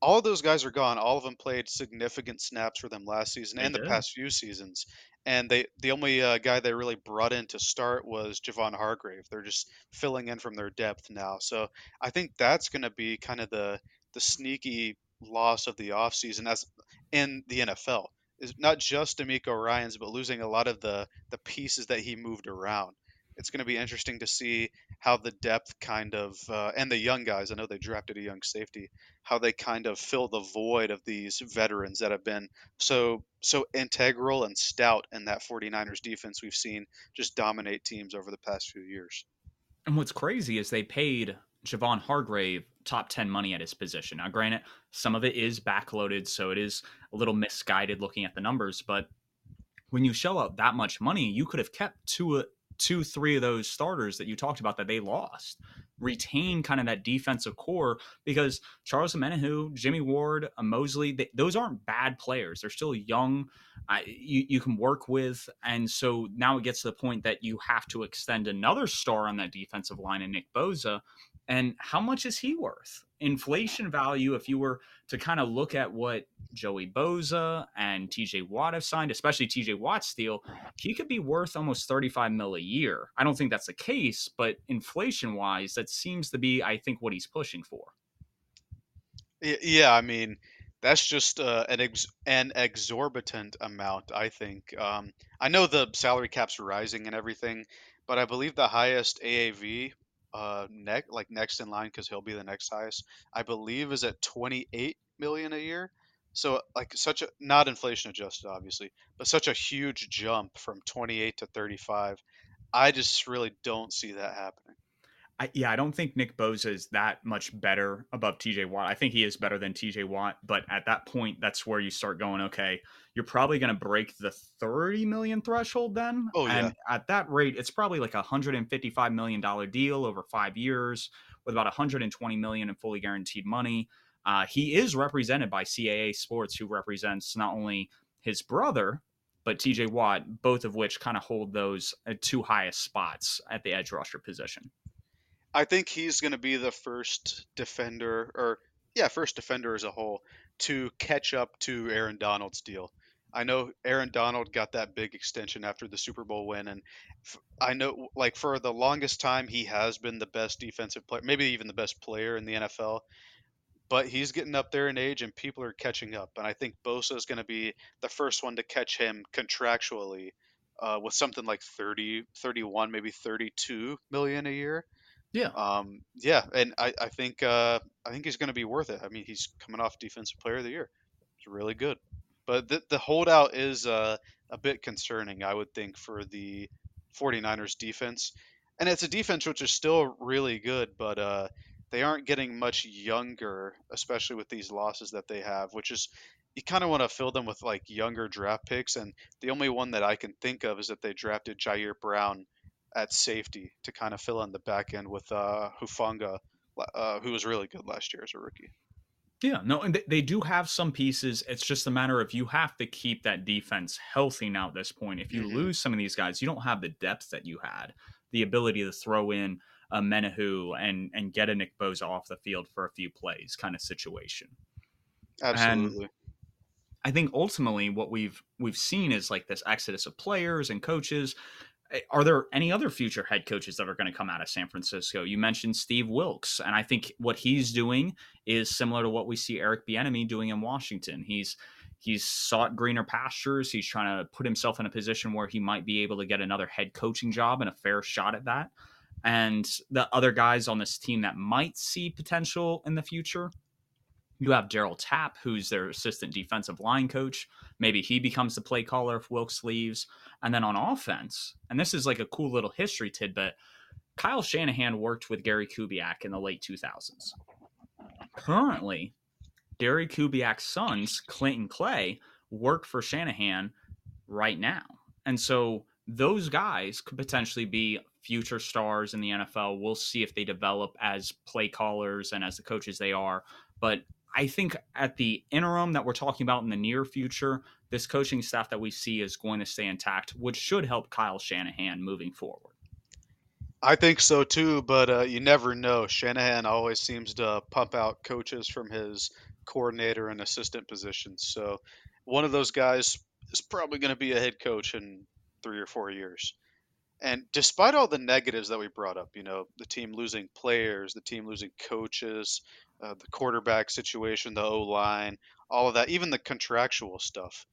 all of those guys are gone. All of them played significant snaps for them last season they and the past few seasons. And they the only uh, guy they really brought in to start was Javon Hargrave. They're just filling in from their depth now. So I think that's going to be kind of the the sneaky loss of the offseason as in the NFL is not just DeMeco Ryans, but losing a lot of the the pieces that he moved around. It's going to be interesting to see how the depth kind of uh, and the young guys. I know they drafted a young safety how they kind of fill the void of these veterans that have been so so integral and stout in that 49ers defense we've seen just dominate teams over the past few years. And what's crazy is they paid Javon Hargrave top 10 money at his position. Now, granted, some of it is backloaded, so it is a little misguided looking at the numbers, but when you shell out that much money, you could have kept two two, three of those starters that you talked about that they lost. Retain kind of that defensive core because Charles Omenihu, Jimmy Ward, a Moseley, those aren't bad players. They're still young. Uh, you, you can work with. And so now it gets to the point that you have to extend another star on that defensive line in Nick Bosa. And how much is he worth? Inflation value, if you were to kind of look at what Joey Bosa and TJ Watt have signed, especially TJ Watt's deal, he could be worth almost 35 mil a year. I don't think that's the case, but inflation wise, that seems to be, I think, what he's pushing for. Yeah, I mean, that's just uh, an ex- an exorbitant amount, I think. Um, I know the salary cap's are rising and everything, but I believe the highest AAV uh next like next in line because he'll be the next highest i believe is at 28 million a year. So like such a not inflation adjusted obviously but such a huge jump from 28 to 35 i just really don't see that happening. I, yeah, I don't think Nick Bosa is that much better above TJ Watt. I think he is better than TJ Watt, but at that point, that's where you start going, okay, you're probably going to break the 30 million threshold then. oh yeah And at that rate, it's probably like a $155 million deal over five years with about 120 million in fully guaranteed money. Uh, he is represented by CAA Sports, who represents not only his brother, but TJ Watt, both of which kind of hold those uh, two highest spots at the edge rusher position. I think he's going to be the first defender, or yeah, first defender as a whole to catch up to Aaron Donald's deal. I know Aaron Donald got that big extension after the Super Bowl win, and f- I know like for the longest time he has been the best defensive player, maybe even the best player in the NFL. But he's getting up there in age, and people are catching up. And I think Bosa is going to be the first one to catch him contractually uh, with something like 30, 31, maybe 32 million a year Yeah. um, yeah, and I, I think uh, I think he's going to be worth it. I mean, he's coming off Defensive Player of the Year. He's really good, but the, the holdout is uh, a bit concerning, I would think, for the 49ers defense. And it's a defense which is still really good, but uh, they aren't getting much younger, especially with these losses that they have, which is you kind of want to fill them with like younger draft picks. And the only one that I can think of is that they drafted Ji'Ayir Brown at safety to kind of fill in the back end with uh, Hufanga, uh, who was really good last year as a rookie. Yeah, no, and they, they do have some pieces. It's just a matter of you have to keep that defense healthy now at this point. If you hmm lose some of these guys, you don't have the depth that you had, the ability to throw in Omenihu and and get a Nick Bosa off the field for a few plays kind of situation. Absolutely. And I think ultimately what we've we've seen is like this exodus of players and coaches. Eh, are there any other future head coaches that are going to come out of San Francisco? You mentioned Steve Wilks, and I think what he's doing is similar to what we see Eric Bieniemy doing in Washington. He's he's sought greener pastures. He's trying to put himself in a position where he might be able to get another head coaching job and a fair shot at that. And the other guys on this team that might see potential in the future, you have Darryl Tapp, who's their assistant defensive line coach. Maybe he becomes the play caller if Wilks leaves. And then on offense, and this is like a cool little history tidbit Kyle Shanahan worked with Gary Kubiak in the late 2000s. Currently, Gary Kubiak's sons, Clinton Klay, work for Shanahan right now. And so those guys could potentially be future stars in the NFL. We'll see if they develop as play callers and as the coaches they are. But I think at the interim that we're talking about in the near future, this coaching staff that we see is going to stay intact, which should help Kyle Shanahan moving forward. I think so too, but uh, you never know. Shanahan always seems to pump out coaches from his coordinator and assistant positions. So one of those guys is probably going to be a head coach in three or four years. And despite all the negatives that we brought up, you know, the team losing players, the team losing coaches, uh, the quarterback situation, the O line, all of that, even the contractual stuff.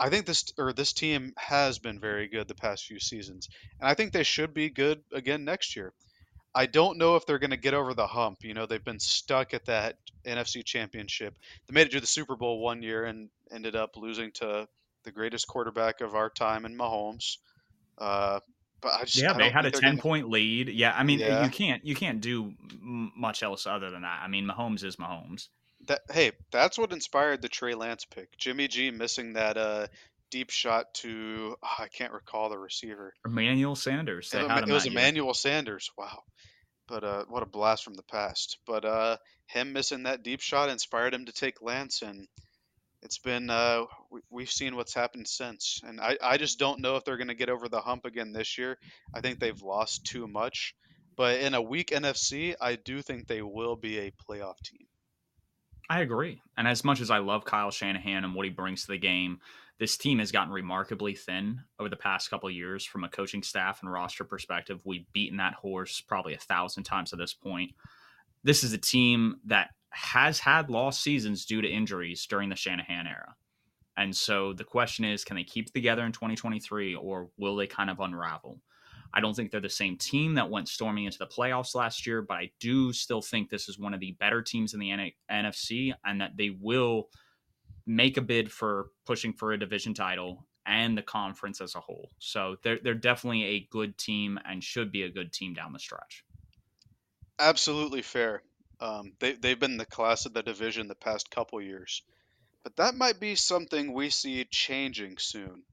I think this or this team has been very good the past few seasons, and I think they should be good again next year. I don't know if they're going to get over the hump. You know, they've been stuck at that NFC Championship. They made it to the Super Bowl one year and ended up losing to the greatest quarterback of our time in Mahomes. Uh, but I just, yeah, I they had a ten gonna... point lead. Yeah, I mean, yeah. you can't you can't do much else other than that. I mean, Mahomes is Mahomes. That hey, that's what inspired the Trey Lance pick. Jimmy G missing that uh, deep shot to oh, I can't recall the receiver. Emmanuel Sanders. It, it was Emmanuel. Sanders. Wow. But uh, what a blast from the past. But uh, him missing that deep shot inspired him to take Lance, and it's been uh, we, have seen what's happened since. And I, I just don't know if they're going to get over the hump again this year. I think they've lost too much. But in a weak NFC, I do think they will be a playoff team. I agree. And as much as I love Kyle Shanahan and what he brings to the game, this team has gotten remarkably thin over the past couple years from a coaching staff and roster perspective. We've beaten that horse probably a thousand times at this point. This is a team that has had lost seasons due to injuries during the Shanahan era. And so the question is can they keep together in 2023 or will they kind of unravel? I don't think they're the same team that went storming into the playoffs last year, but I do still think this is one of the better teams in the N- NFC and that they will make a bid for pushing for a division title and the conference as a whole. So they're they're definitely a good team and should be a good team down the stretch. Absolutely fair. Um, they they've been the class of the division the past couple years, but that might be something we see changing soon.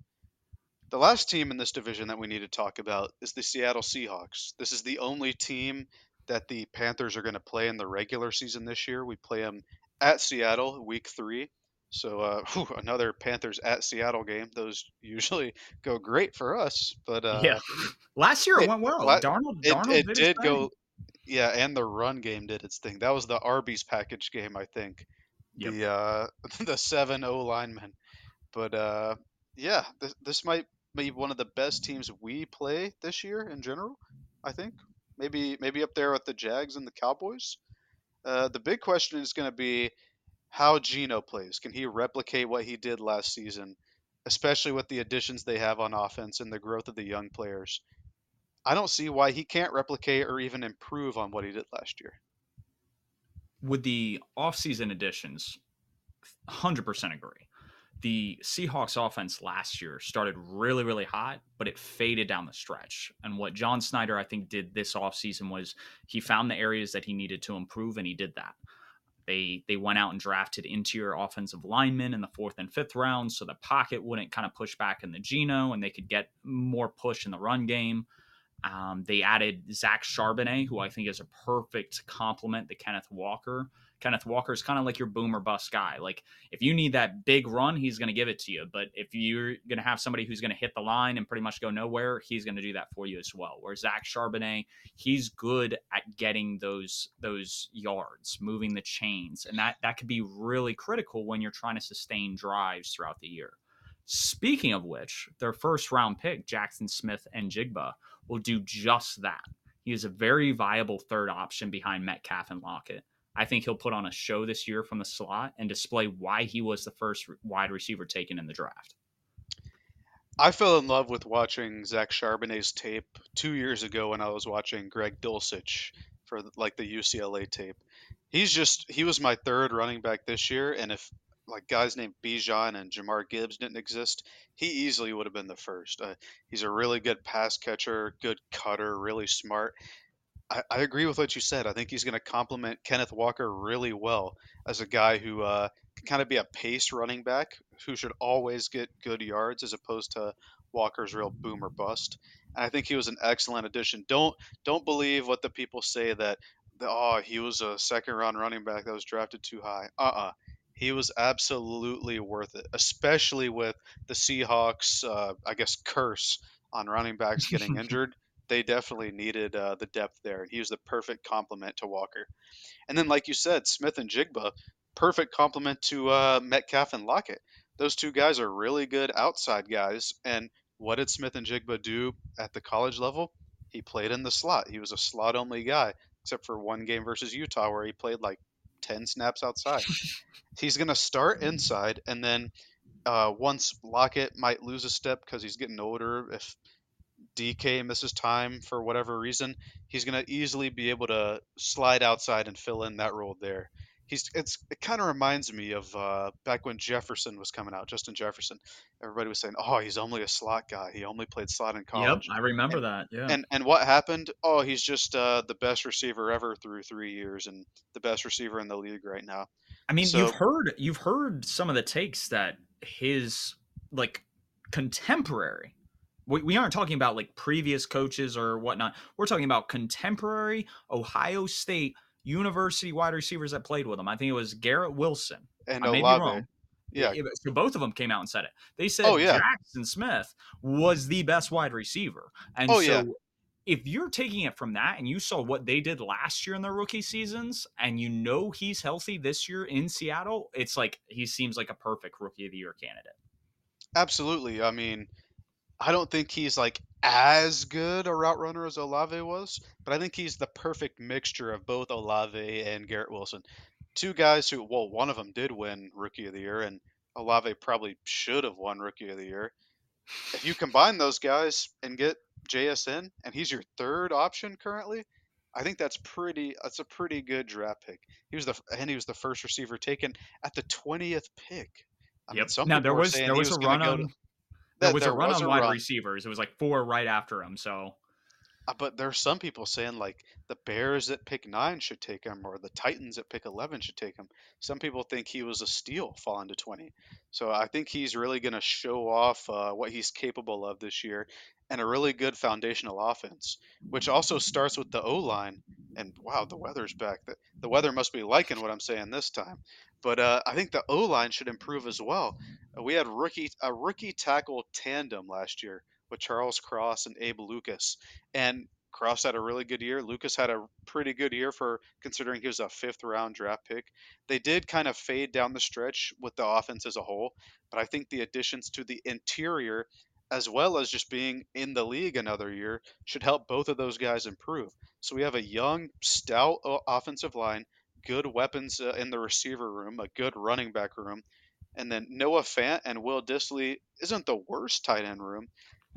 The last team in this division that we need to talk about is the Seattle Seahawks. This is the only team that the Panthers are going to play in the regular season this year. We play them at Seattle week three. So uh, [LAUGHS] whew, another Panthers at Seattle game. Those usually go great for us, but uh, yeah, last year it, it went well. La- Darnold, Darnold it, it did, did go. Yeah, and the run game did its thing. That was the Arby's package game, I think. Yep. The uh, [LAUGHS] the seven O linemen, but uh, yeah, this, this might be one of the best teams we play this year in general. I think maybe maybe up there with the Jags and the Cowboys. Uh, the big question is going to be how Geno plays. Can he replicate what he did last season, especially with the additions they have on offense and the growth of the young players? I don't see why he can't replicate or even improve on what he did last year. With the offseason additions, 100% agree. The Seahawks offense last year started really, really hot, but it faded down the stretch. And what John Schneider, I think, did this offseason was he found the areas that he needed to improve, and he did that. They they went out and drafted interior offensive linemen in the fourth and fifth rounds, so the pocket wouldn't kind of push back in the Geno, and they could get more push in the run game. Um, they added Zach Charbonnet, who I think is a perfect complement to Kenneth Walker. Kenneth Walker is kind of like your boomer bust guy. Like if you need that big run, he's going to give it to you. But if you're going to have somebody who's going to hit the line and pretty much go nowhere, he's going to do that for you as well. Where Zach Charbonnet, he's good at getting those those yards, moving the chains, and that that could be really critical when you're trying to sustain drives throughout the year. Speaking of which, their first round pick, Jaxon Smith-Njigba, will do just that. He is a very viable third option behind Metcalf and Lockett. I think he'll put on a show this year from the slot and display why he was the first wide receiver taken in the draft. I fell in love with watching Zach Charbonnet's tape two years ago when I was watching Greg Dulcich for like the UCLA tape. He's just he was my third running back this year, and if like guys named Bijan and Jahmyr Gibbs didn't exist, he easily would have been the first. Uh, he's a really good pass catcher, good cutter, really smart. I, I agree with what you said. I think he's going to complement Kenneth Walker really well as a guy who uh, can kind of be a pace running back who should always get good yards as opposed to Walker's real boom or bust. And I think he was an excellent addition. Don't don't believe what the people say that oh he was a second round running back that was drafted too high. Uh uh-uh. uh he was absolutely worth it, especially with the Seahawks, uh, I guess, curse on running backs getting [LAUGHS] injured. They definitely needed uh, the depth there, he was the perfect complement to Walker. And then, like you said, Smith-Njigba, perfect complement to uh, Metcalf and Lockett. Those two guys are really good outside guys. And what did Smith-Njigba do at the college level? He played in the slot. He was a slot only guy, except for one game versus Utah where he played like 10 snaps outside. [LAUGHS] he's going to start inside, and then uh, once Lockett might lose a step because he's getting older, if DK misses time for whatever reason, he's going to easily be able to slide outside and fill in that role there. He's it's it kind of reminds me of uh, back when Jefferson was coming out, Justin Jefferson. Everybody was saying, "Oh, he's only a slot guy. He only played slot in college." Yep, I remember and, that. Yeah. And and what happened? Oh, he's just uh, the best receiver ever through three years, and the best receiver in the league right now. I mean, so, you've heard you've heard some of the takes that his like contemporary we, we aren't talking about like previous coaches or whatnot. We're talking about contemporary Ohio State University wide receivers that played with him. I think it was Garrett Wilson. And I may Olave. Yeah. So both of them came out and said it. They said oh, yeah. Jaxon Smith was the best wide receiver. And oh, so yeah. if you're taking it from that and you saw what they did last year in their rookie seasons and you know he's healthy this year in Seattle, it's like he seems like a perfect rookie of the year candidate. Absolutely. I mean, I don't think he's like as good a route runner as Olave was, but I think he's the perfect mixture of both Olave and Garrett Wilson. Two guys who, well, one of them did win Rookie of the Year, and Olave probably should have won Rookie of the Year. If you combine those guys and get JSN, and he's your third option currently, I think that's pretty. That's a pretty good draft pick. He was the and he was the first receiver taken at the twentieth pick. I yep. Mean, some now there was there was, was a run on. To, there was there a run was on a wide run. receivers. It was like four right after him. So, uh, but there's some people saying like the Bears at pick nine should take him, or the Titans at pick eleven should take him. Some people think he was a steal falling to twenty. So I think he's really going to show off uh, what he's capable of this year, and a really good foundational offense, which also starts with the O line. And wow, the weather's back. The, the weather must be liking what I'm saying this time. But uh, I think the O line should improve as well. Uh, we had rookie a rookie tackle tandem last year with Charles Cross and Abe Lucas, and Cross had a really good year. Lucas had a pretty good year for considering he was a fifth round draft pick. They did kind of fade down the stretch with the offense as a whole, but I think the additions to the interior, as well as just being in the league another year, should help both of those guys improve. So we have a young, stout uh, offensive line good weapons uh, in the receiver room, a good running back room, and then Noah Fant and Will Dissly isn't the worst tight end room.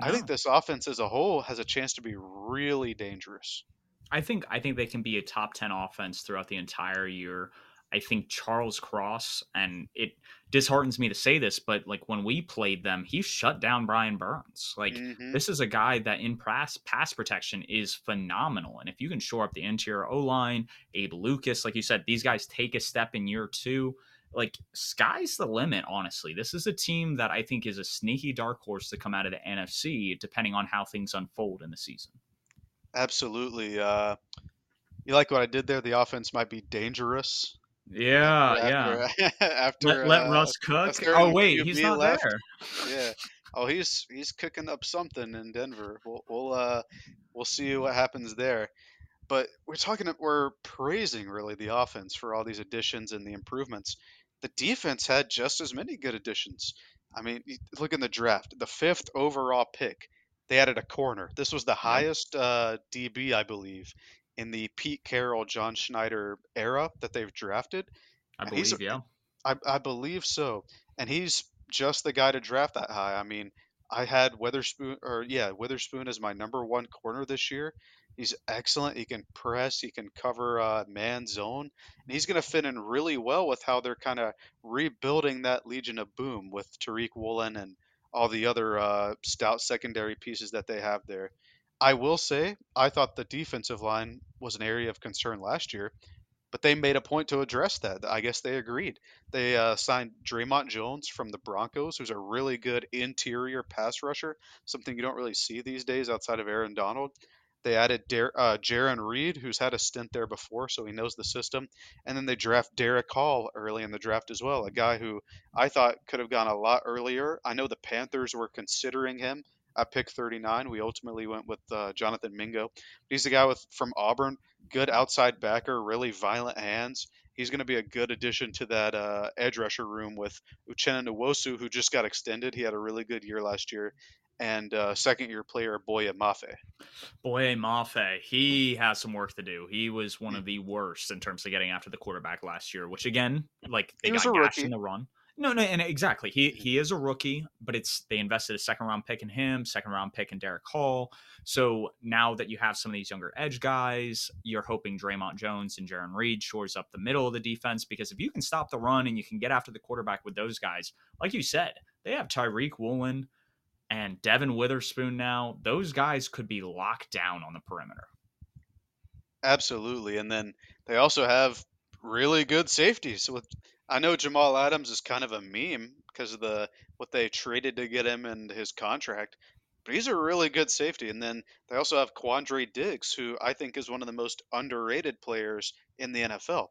No. I think this offense as a whole has a chance to be really dangerous. I think I think they can be a top 10 offense throughout the entire year. I think Charles Cross, and it disheartens me to say this, but like when we played them, he shut down Brian Burns. Like mm-hmm. this is a guy that in pass pass protection is phenomenal. And if you can shore up the interior O line, Abe Lucas, like you said, these guys take a step in year two. Like sky's the limit, honestly. This is a team that I think is a sneaky dark horse to come out of the NFC, depending on how things unfold in the season. Absolutely. Uh, you like what I did there? The offense might be dangerous Yeah, after yeah. [LAUGHS] after Let let uh, Russ cook. Oh wait, he's not left. there. Yeah. Oh, he's he's cooking up something in Denver. We'll we'll uh we'll see what happens there. But we're talking, we're praising really the offense for all these additions and the improvements. The defense had just as many good additions. I mean, look in the draft, the fifth overall pick, they added a corner. This was the highest uh, DB, I believe, in the Pete Carroll, John Schneider era that they've drafted, I and believe. Yeah, I, I believe so. And he's just the guy to draft that high. I mean, I had Witherspoon, or yeah, Witherspoon is my number one corner this year. He's excellent. He can press, he can cover uh, man zone, and he's going to fit in really well with how they're kind of rebuilding that Legion of Boom with Tariq Woolen and all the other uh, stout secondary pieces that they have there. I will say, I thought the defensive line was an area of concern last year but they made a point to address that. I guess they agreed. They uh, signed Dre'Mont Jones from the Broncos, who's a really good interior pass rusher, something you don't really see these days outside of Aaron Donald. They added Der- uh, Jarran Reed, who's had a stint there before, so he knows the system. And then they draft Derick Hall early in the draft as well, a guy who I thought could have gone a lot earlier. I know the Panthers were considering him at pick 39. We ultimately went with uh, Jonathan Mingo. He's a guy with from Auburn good outside backer, really violent hands. He's going to be a good addition to that uh, edge rusher room with Uchenna Nwosu, who just got extended. He had a really good year last year. And uh, second year player Boye Mafe. Boye Mafe, he has some work to do. He was one Hmm. of the worst in terms of getting after the quarterback last year, which again, like they got gashed in the run. No, no, and exactly. He he is a rookie, but it's they invested a second round pick in him, second round pick in Derick Hall. So now that you have some of these younger edge guys, you're hoping Dre'Mont Jones and Jarran Reed shores up the middle of the defense because if you can stop the run and you can get after the quarterback with those guys, like you said, they have Tariq Woolen and Devon Witherspoon now. Those guys could be locked down on the perimeter. Absolutely. And then they also have really good safeties. With I know Jamal Adams is kind of a meme because of the what they traded to get him and his contract, but he's a really good safety. And then they also have Quandre Diggs, who I think is one of the most underrated players in the NFL.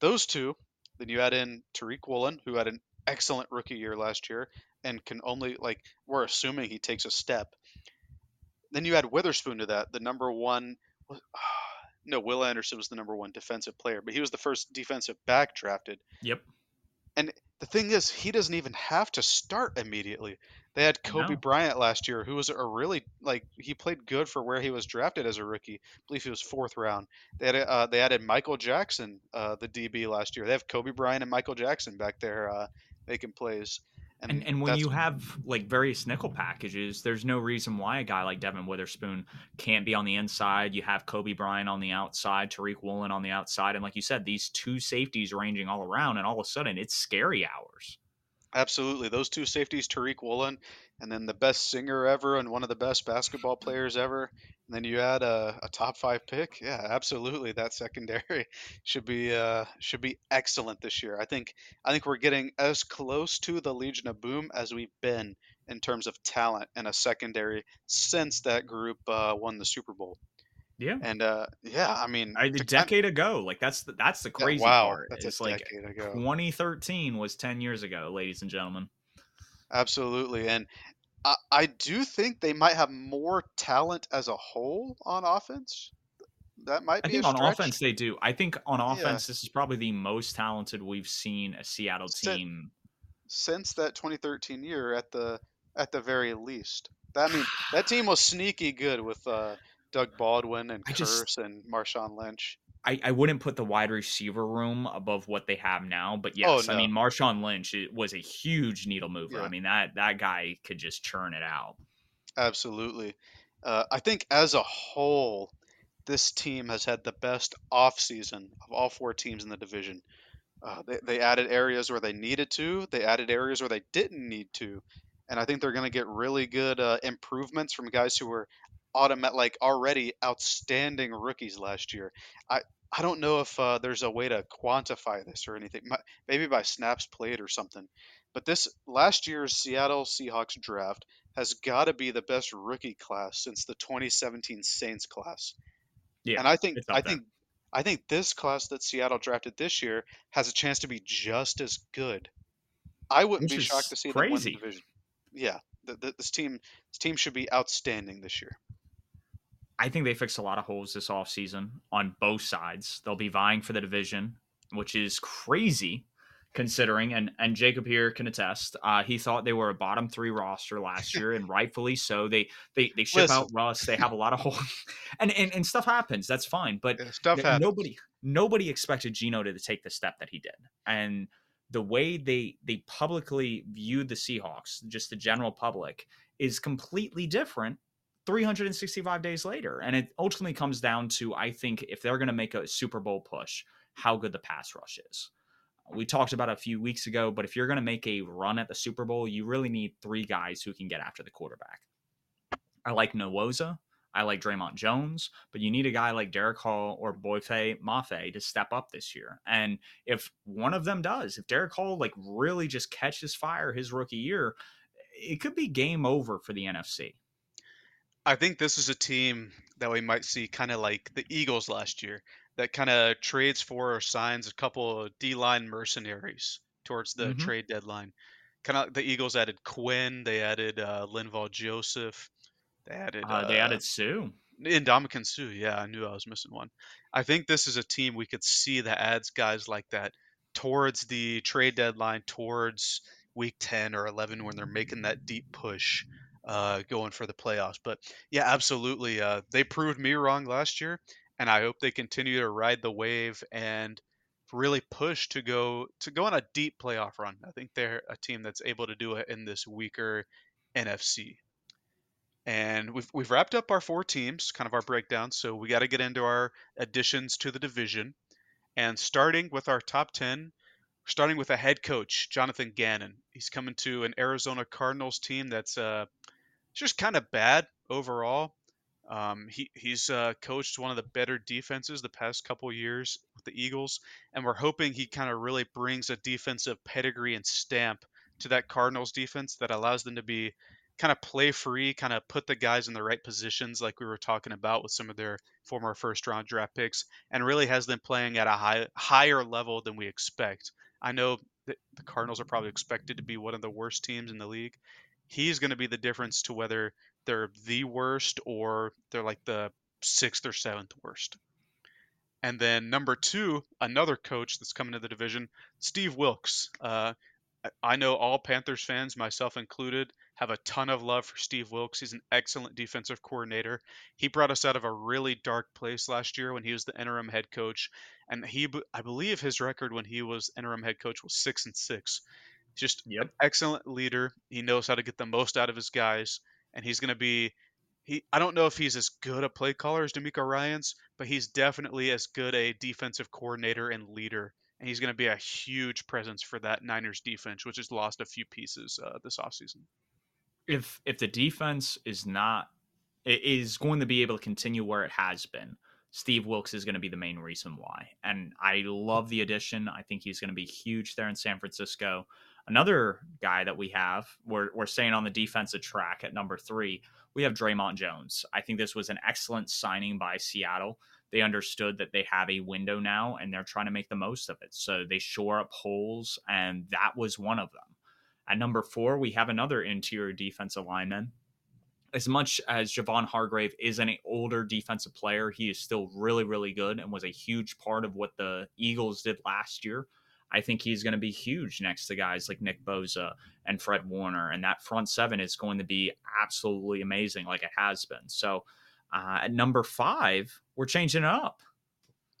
Those two, then you add in Tariq Woolen, who had an excellent rookie year last year and can only like we're assuming he takes a step. Then you add Witherspoon to that, the number one. No, Will Anderson was the number one defensive player, but he was the first defensive back drafted. Yep. And the thing is, he doesn't even have to start immediately. They had Coby No. Bryant last year, who was a really like he played good for where he was drafted as a rookie. I believe he was fourth round. They had uh, they added Michael Jackson, uh, the DB last year. They have Coby Bryant and Michael Jackson back there uh, making plays. And and when you have like various nickel packages, there's no reason why a guy like Devon Witherspoon can't be on the inside. You have Coby Bryant on the outside, Tariq Woolen on the outside, and like you said, these two safeties ranging all around, and all of a sudden it's scary hours. Absolutely. Those two safeties, Tariq Woolen, and then the best singer ever and one of the best basketball players ever. And then you add a, a top five pick. Yeah, absolutely. That secondary [LAUGHS] should be uh, should be excellent this year. I think I think we're getting as close to the Legion of Boom as we've been in terms of talent and a secondary since that group uh, won the Super Bowl. Yeah. And uh, yeah, I mean, I, a the- I- decade ago, like that's the, that's the yeah, crazy wow, part. that's It's like decade ago. 2013 was 10 years ago, ladies and gentlemen. Absolutely. And I, I do think they might have more talent as a whole on offense. That might I be think a on stretch. offense they do. I think on Yeah. offense this is probably the most talented we've seen a Seattle team. since that 2013 year at the at the very least. That I mean that team was sneaky good with uh, Doug Baldwin and I Curse just- and Marshawn Lynch. I, I wouldn't put the wide receiver room above what they have now, but Oh, yes, I mean Marshawn Lynch it was a huge needle mover. Yeah. I mean that that guy could just churn it out. Absolutely. Uh, I think as a whole, this team has had the best offseason of all four teams in the division. Uh, they, they added areas where they needed to, they added areas where they didn't need to. And I think they're going to get really good uh, improvements from guys who were automatic, like already outstanding rookies last year. I, I don't know if uh, there's a way to quantify this or anything, maybe by snaps played or something. But this last year's Seattle Seahawks draft has got to be the best rookie class since the 2017 Saints class. Yeah, and I think I there. think I think this class that Seattle drafted this year has a chance to be just as good. I wouldn't Which be shocked to see them win the division. Yeah, th th this team this team should be outstanding this year. I think they fixed a lot of holes this offseason on both sides. They'll be vying for the division, which is crazy considering and and Jacob here can attest. Uh, he thought they were a bottom three roster last [LAUGHS] year, and rightfully so. They they they ship Listen, out Russ. They have a lot of holes, [LAUGHS] and, and and stuff happens. That's fine, but uh, stuff happens. nobody nobody expected Geno to take the step that he did, and the way they they publicly viewed the Seahawks, just the general public, is completely different 365 days later. And it ultimately comes down to I think if they're going to make a Super Bowl push, how good the pass rush is. We talked about a few weeks ago, but if you're going to make a run at the Super Bowl, you really need three guys who can get after the quarterback. I like Nwosu. I like Dre'Mont Jones, but you need a guy like Derick Hall or Boye Mafe to step up this year. And if one of them does, if Derick Hall like really just catches fire his rookie year, it could be game over for the NFC. I think this is a team that we might see kind of like the Eagles last year that kind of trades for or signs a couple of D-line mercenaries towards the Mm-hmm. trade deadline. Kind of the Eagles added Quinn, they added uh, Linval Joseph, they added Uh, they uh, added Suh. Ndamukong Suh. Yeah, I knew I was missing one. I think this is a team we could see that adds guys like that towards the trade deadline, towards week 10 or 11 when they're making that deep push uh, going for the playoffs. But yeah, absolutely. Uh, they proved me wrong last year, and I hope they continue to ride the wave and really push to go to go on a deep playoff run. I think they're a team that's able to do it in this weaker NFC. And we've we've wrapped up our four teams, kind of our breakdown. So we got to get into our additions to the division. And starting with our top 10, starting with a head coach, Jonathan Gannon. He's coming to an Arizona Cardinals team that's uh, just kind of bad overall. Um, he he's uh, coached one of the better defenses the past couple years with the Eagles, and we're hoping he kind of really brings a defensive pedigree and stamp to that Cardinals defense that allows them to be kind of play free, kind of put the guys in the right positions, like we were talking about with some of their former first round draft picks, and really has them playing at a high higher level than we expect. I know the Cardinals are probably expected to be one of the worst teams in the league. He's going to be the difference to whether they're the worst or they're like the sixth or seventh worst. And then number two, another coach that's coming to the division, Steve Wilks. Uh, I- know all Panthers fans, myself included, have a ton of love for Steve Wilks. He's an excellent defensive coordinator. He brought us out of a really dark place last year when he was the interim head coach, and he, I believe, his record when he was interim head coach was six and six. Just an excellent leader. He knows how to get the most out of his guys, and he's going to be. He, I don't know if he's as good a play caller as DeMeco Ryan's, but he's definitely as good a defensive coordinator and leader and he's going to be a huge presence for that Niners defense, which has lost a few pieces uh, this offseason. If if the defense is not i- is going to be able to continue where it has been, Steve Wilks is going to be the main reason why. And I love the addition. I think he's going to be huge there in San Francisco. Another guy that we have, we're, we're staying on the defensive track at number three. We have Dre'Mont Jones. I think this was an excellent signing by Seattle. They understood that they have a window now and they're trying to make the most of it. So they shore up holes, and that was one of them. At number four, we have another interior defensive lineman. As much as Javon Hargrave is an older defensive player, he is still really, really good and was a huge part of what the Eagles did last year. I think he's going to be huge next to guys like Nick Bosa and Fred Warner. And that front seven is going to be absolutely amazing, like it has been. So uh, at number five, we're changing it up.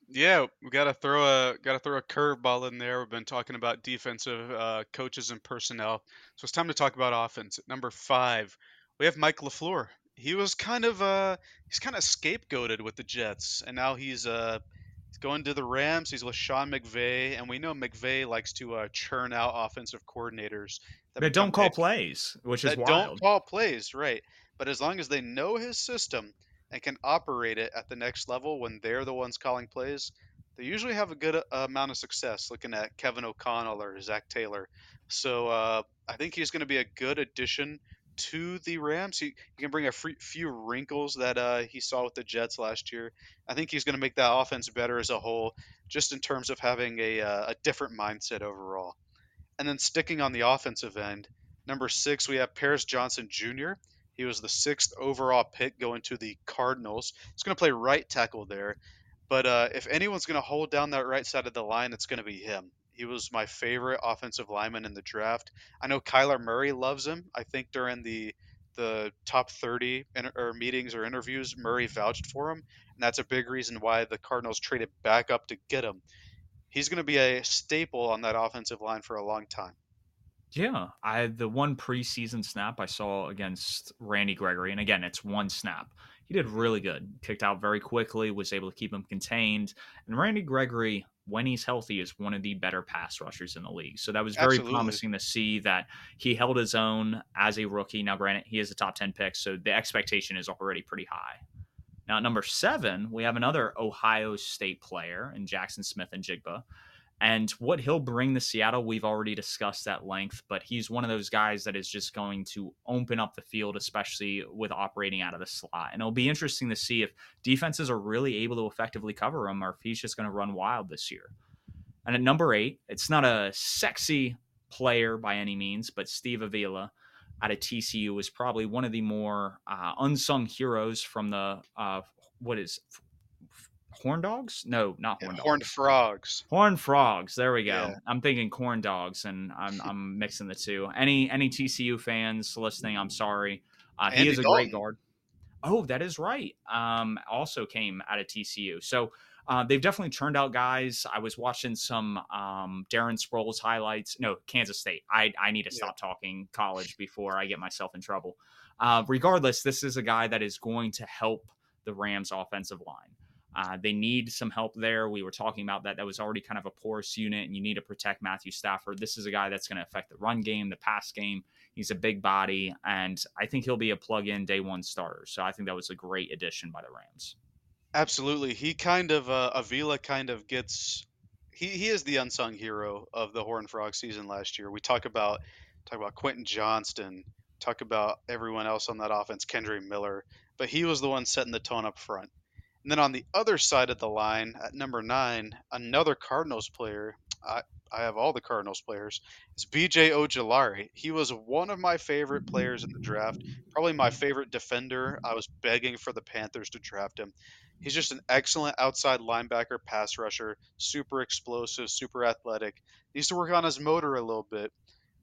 Yeah, we got to throw a got to throw a curveball in there. We've been talking about defensive uh, coaches and personnel, so it's time to talk about offense. At number five, we have Mike Lafleur. He was kind of uh he's kind of scapegoated with the Jets, and now he's uh he's going to the Rams. He's with Sean McVay, and we know McVay likes to uh, churn out offensive coordinators That don't call plays, which is wild. don't call plays, right? But as long as they know his system and can operate it at the next level when they're the ones calling plays, they usually have a good uh, amount of success. Looking at Kevin O'Connell or Zac Taylor, so uh, I think he's going to be a good addition to the Rams. He, he can bring a free, few wrinkles that uh, he saw with the Jets last year. I think he's going to make that offense better as a whole, just in terms of having a, uh, a different mindset overall. And then sticking on the offensive end, number six, we have Paris Johnson Jr. He was the sixth overall pick going to the Cardinals. He's going to play right tackle there. But uh, if anyone's going to hold down that right side of the line, it's going to be him. He was my favorite offensive lineman in the draft. I know Kyler Murray loves him. I think during the the top 30 in, or meetings or interviews, Murray vouched for him, and that's a big reason why the Cardinals traded back up to get him. He's going to be a staple on that offensive line for a long time. Yeah, I the one preseason snap I saw against Randy Gregory, and again, it's one snap. He did really good. Kicked out very quickly, was able to keep him contained. And Randy Gregory, when he's healthy, is one of the better pass rushers in the league. So that was very Absolutely. promising to see that he held his own as a rookie. Now, granted, he is a top 10 pick, so the expectation is already pretty high. Now, at number seven, we have another Ohio State player in Jackson Smith and And what he'll bring to Seattle, we've already discussed at length, but he's one of those guys that is just going to open up the field, especially with operating out of the slot. And it'll be interesting to see if defenses are really able to effectively cover him or if he's just going to run wild this year. And at number eight, it's not a sexy player by any means, but Steve Avila out of TCU is probably one of the more uh, unsung heroes from the uh, what is horn dogs? No, not horn dogs. Horned frogs. Horn frogs. There we go. Yeah. I'm thinking corn dogs, and I'm [LAUGHS] I'm mixing the two. Any any TCU fans listening, I'm sorry. Uh, he is a Dalton. great guard. Oh, that is right. Um, also came out of TCU. So uh, they've definitely turned out guys. I was watching some um, Darren Sproles highlights. No, Kansas State. I, I need to Yeah. stop talking college before I get myself in trouble. Uh, regardless, this is a guy that is going to help the Rams offensive line. Uh, they need some help there. We were talking about that. That was already kind of a porous unit, and you need to protect Matthew Stafford. This is a guy that's going to affect the run game, the pass game. He's a big body, and I think he'll be a plug in day one starter. So I think that was a great addition by the Rams. Absolutely. He kind of uh, Avila kind of gets he, he is the unsung hero of the Horn Frog season last year. We talk about talk about Quentin Johnston, talk about everyone else on that offense, Kendre Miller, but he was the one setting the tone up front. And then on the other side of the line, at number nine, another Cardinals player. I, I have all the Cardinals players. It's BJ Ojulari. He was one of my favorite players in the draft, probably my favorite defender. I was begging for the Panthers to draft him. He's just an excellent outside linebacker, pass rusher, super explosive, super athletic. He Needs to work on his motor a little bit,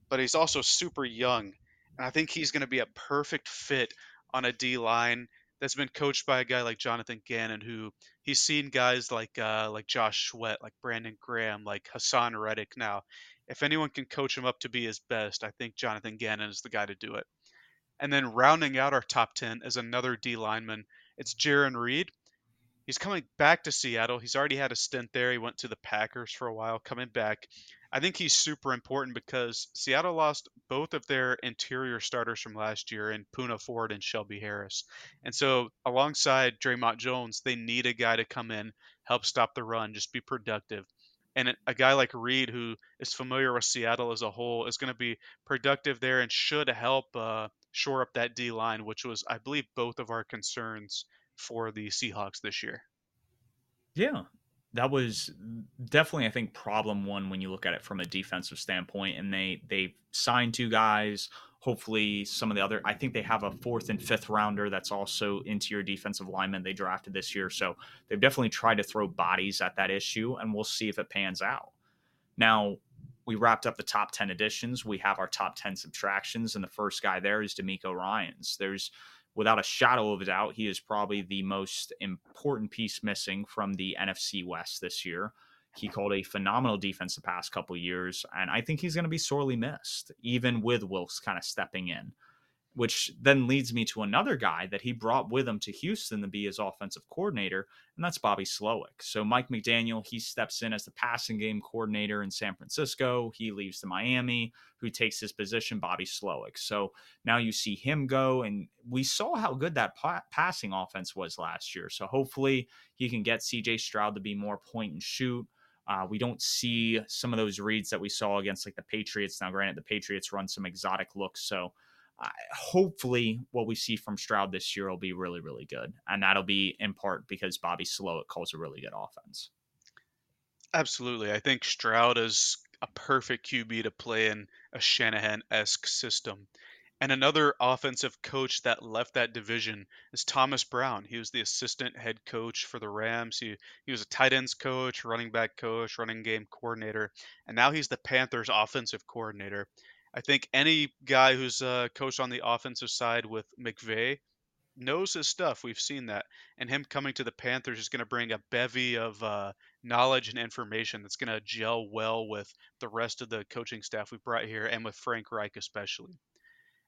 but he's also super young. And I think he's going to be a perfect fit on a D line that's been coached by a guy like Jonathan Gannon, who he's seen guys like uh, like Josh Sweat, like Brandon Graham, like Haason Reddick. Now, if anyone can coach him up to be his best, I think Jonathan Gannon is the guy to do it. And then rounding out our top ten is another D lineman. It's Jarran Reed. He's coming back to Seattle. He's already had a stint there. He went to the Packers for a while, coming back. I think he's super important because Seattle lost both of their interior starters from last year in Poona Ford and Shelby Harris. And so, alongside Dre'Mont Jones, they need a guy to come in, help stop the run, just be productive. And a guy like Reed, who is familiar with Seattle as a whole, is going to be productive there and should help uh, shore up that D line, which was, I believe, both of our concerns for the Seahawks this year. Yeah, that was definitely I think problem one when you look at it from a defensive standpoint. And they they signed two guys. Hopefully, some of the other. I think they have a fourth and fifth rounder that's also interior defensive lineman they drafted this year. So they've definitely tried to throw bodies at that issue, and we'll see if it pans out. Now. We wrapped up the top 10 additions. We have our top 10 subtractions, and the first guy there is DeMeco Ryans. There's without a shadow of a doubt, he is probably the most important piece missing from the NFC West this year. He called a phenomenal defense the past couple years, and I think he's going to be sorely missed, even with Wilks kind of stepping in. Which then leads me to another guy that he brought with him to Houston to be his offensive coordinator, and that's Bobby Slowik. So Mike McDaniel, he steps in as the passing game coordinator in San Francisco. He leaves to Miami, who takes his position, Bobby Slowik. So now you see him go, and we saw how good that pa- passing offense was last year. So hopefully he can get CJ Stroud to be more point and shoot. Uh, we don't see some of those reads that we saw against like the Patriots. Now, granted, the Patriots run some exotic looks, so hopefully, what we see from Stroud this year will be really, really good. And that'll be in part because Bobby Slowik calls a really good offense. Absolutely. I think Stroud is a perfect QB to play in a Shanahan esque system. And another offensive coach that left that division is Thomas Brown. He was the assistant head coach for the Rams. He he was a tight ends coach, running back coach, running game coordinator, and now he's the Panthers offensive coordinator. I think any guy who's uh, coached on the offensive side with McVay knows his stuff. We've seen that, and him coming to the Panthers is going to bring a bevy of uh, knowledge and information that's going to gel well with the rest of the coaching staff we brought here, and with Frank Reich especially.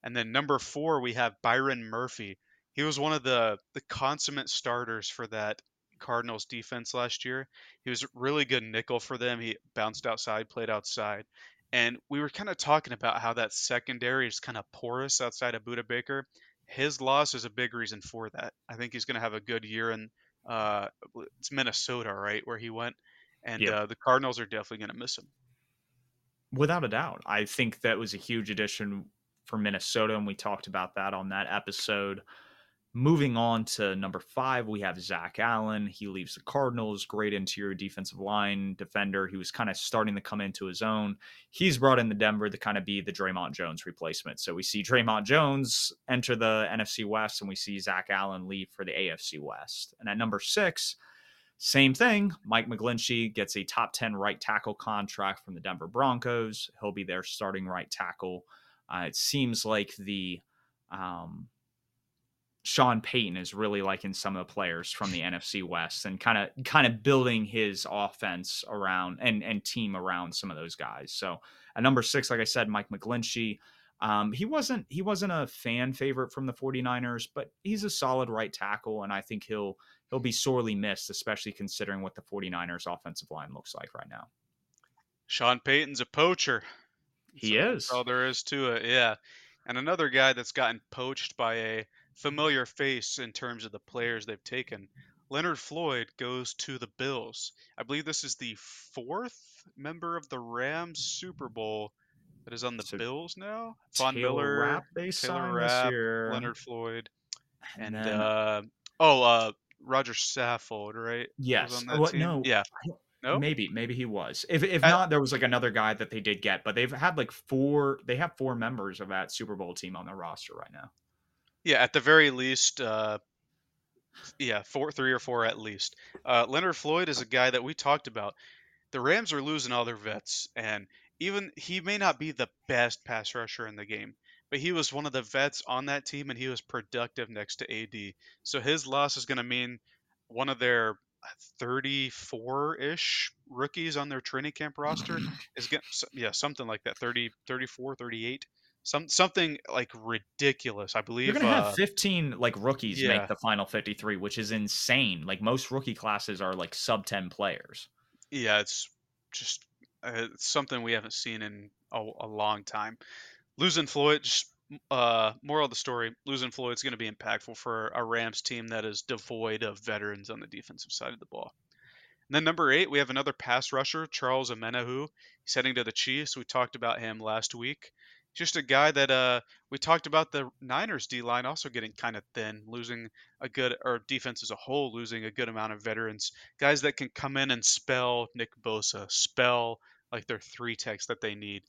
And then number four, we have Byron Murphy. He was one of the the consummate starters for that Cardinals defense last year. He was really good nickel for them. He bounced outside, played outside. And we were kind of talking about how that secondary is kind of porous outside of Budda Baker. His loss is a big reason for that. I think he's going to have a good year in uh, it's Minnesota, right, where he went, and uh, the Cardinals are definitely going to miss him. Without a doubt, I think that was a huge addition for Minnesota, and we talked about that on that episode. Moving on to number five, we have Zach Allen. He leaves the Cardinals, great interior defensive line defender. He was kind of starting to come into his own. He's brought in the Denver to kind of be the Dre'Mont Jones replacement. So we see Dre'Mont Jones enter the NFC West, and we see Zach Allen leave for the AFC West. And at number six, same thing. Mike McGlinchey gets a top 10 right tackle contract from the Denver Broncos. He'll be their starting right tackle. Uh, it seems like the um, Sean Payton is really liking some of the players from the NFC West and kind of kind of building his offense around and and team around some of those guys. So at number six, like I said, Mike McGlinchey. Um, he wasn't he wasn't a fan favorite from the 49ers, but he's a solid right tackle, and I think he'll he'll be sorely missed, especially considering what the 49ers offensive line looks like right now. Sean Payton's a poacher. He so is. all there is to it. Yeah. And another guy that's gotten poached by a familiar face in terms of the players they've taken. Leonard Floyd goes to the Bills. I believe this is the fourth member of the Rams Super Bowl that is on the so Bills now. Von Taylor Miller, Rapp they Taylor Rapp, Leonard Floyd, and, and then, uh, oh, uh, Roger Saffold, right? Yes. What, no. Yeah. No? Maybe, maybe he was. If if not, there was like another guy that they did get, but they've had like four. They have four members of that Super Bowl team on their roster right now. Yeah, at the very least, uh, yeah, four, three or four at least. Uh, Leonard Floyd is a guy that we talked about. The Rams are losing all their vets, and even he may not be the best pass rusher in the game, but he was one of the vets on that team, and he was productive next to AD. So his loss is going to mean one of their 34-ish rookies on their training camp roster is getting yeah something like that 30 34 38 some something like ridiculous i believe you're gonna uh, have 15 like rookies yeah. make the final 53 which is insane like most rookie classes are like sub 10 players yeah it's just uh, it's something we haven't seen in a, a long time losing floyd just uh, moral of the story: losing Floyd's going to be impactful for a Rams team that is devoid of veterans on the defensive side of the ball. And then number eight, we have another pass rusher, Charles Omenihu. He's heading to the Chiefs. We talked about him last week. Just a guy that uh, we talked about the Niners D line also getting kind of thin, losing a good or defense as a whole, losing a good amount of veterans, guys that can come in and spell Nick Bosa, spell like their three techs that they need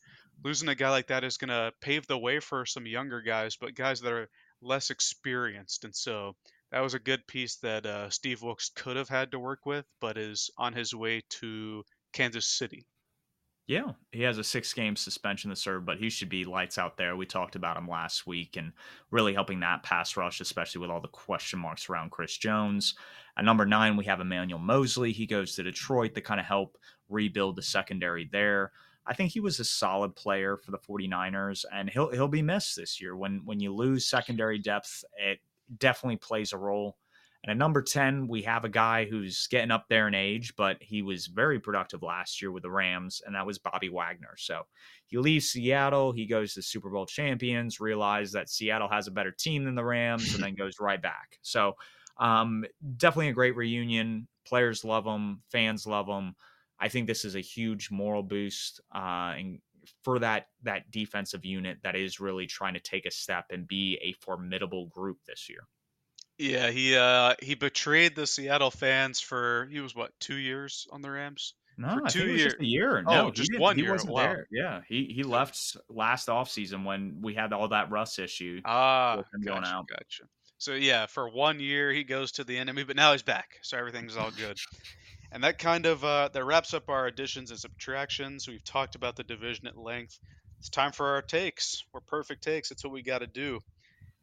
losing a guy like that is going to pave the way for some younger guys, but guys that are less experienced. And so that was a good piece that uh, Steve Wilks could have had to work with, but is on his way to Kansas City. Yeah, he has a six game suspension to serve, but he should be lights out there. We talked about him last week and really helping that pass rush, especially with all the question marks around Chris Jones. At number nine, we have Emmanuel Moseley. He goes to Detroit to kind of help rebuild the secondary there. I think he was a solid player for the 49ers and he'll he'll be missed this year. When when you lose secondary depth, it definitely plays a role. And at number 10, we have a guy who's getting up there in age, but he was very productive last year with the Rams, and that was Bobby Wagner. So he leaves Seattle, he goes to Super Bowl champions, realizes that Seattle has a better team than the Rams, and then [LAUGHS] goes right back. So um, definitely a great reunion. Players love him, fans love him. I think this is a huge moral boost uh, and for that that defensive unit that is really trying to take a step and be a formidable group this year. Yeah, he uh he betrayed the Seattle fans for he was what two years on the Rams. No, For two think it was just years. a year. Oh, No, he just one He year. wasn't Wow. there. Yeah, he he left last offseason when we had all that Russ issue Ah, with him going gotcha, out. gotcha. So yeah, for one year he goes to the enemy, but now he's back, so everything's all good. And that kind of uh, that wraps up our additions and subtractions. We've talked about the division at length. It's time for our takes. We're Purrfect takes. That's what we got to do.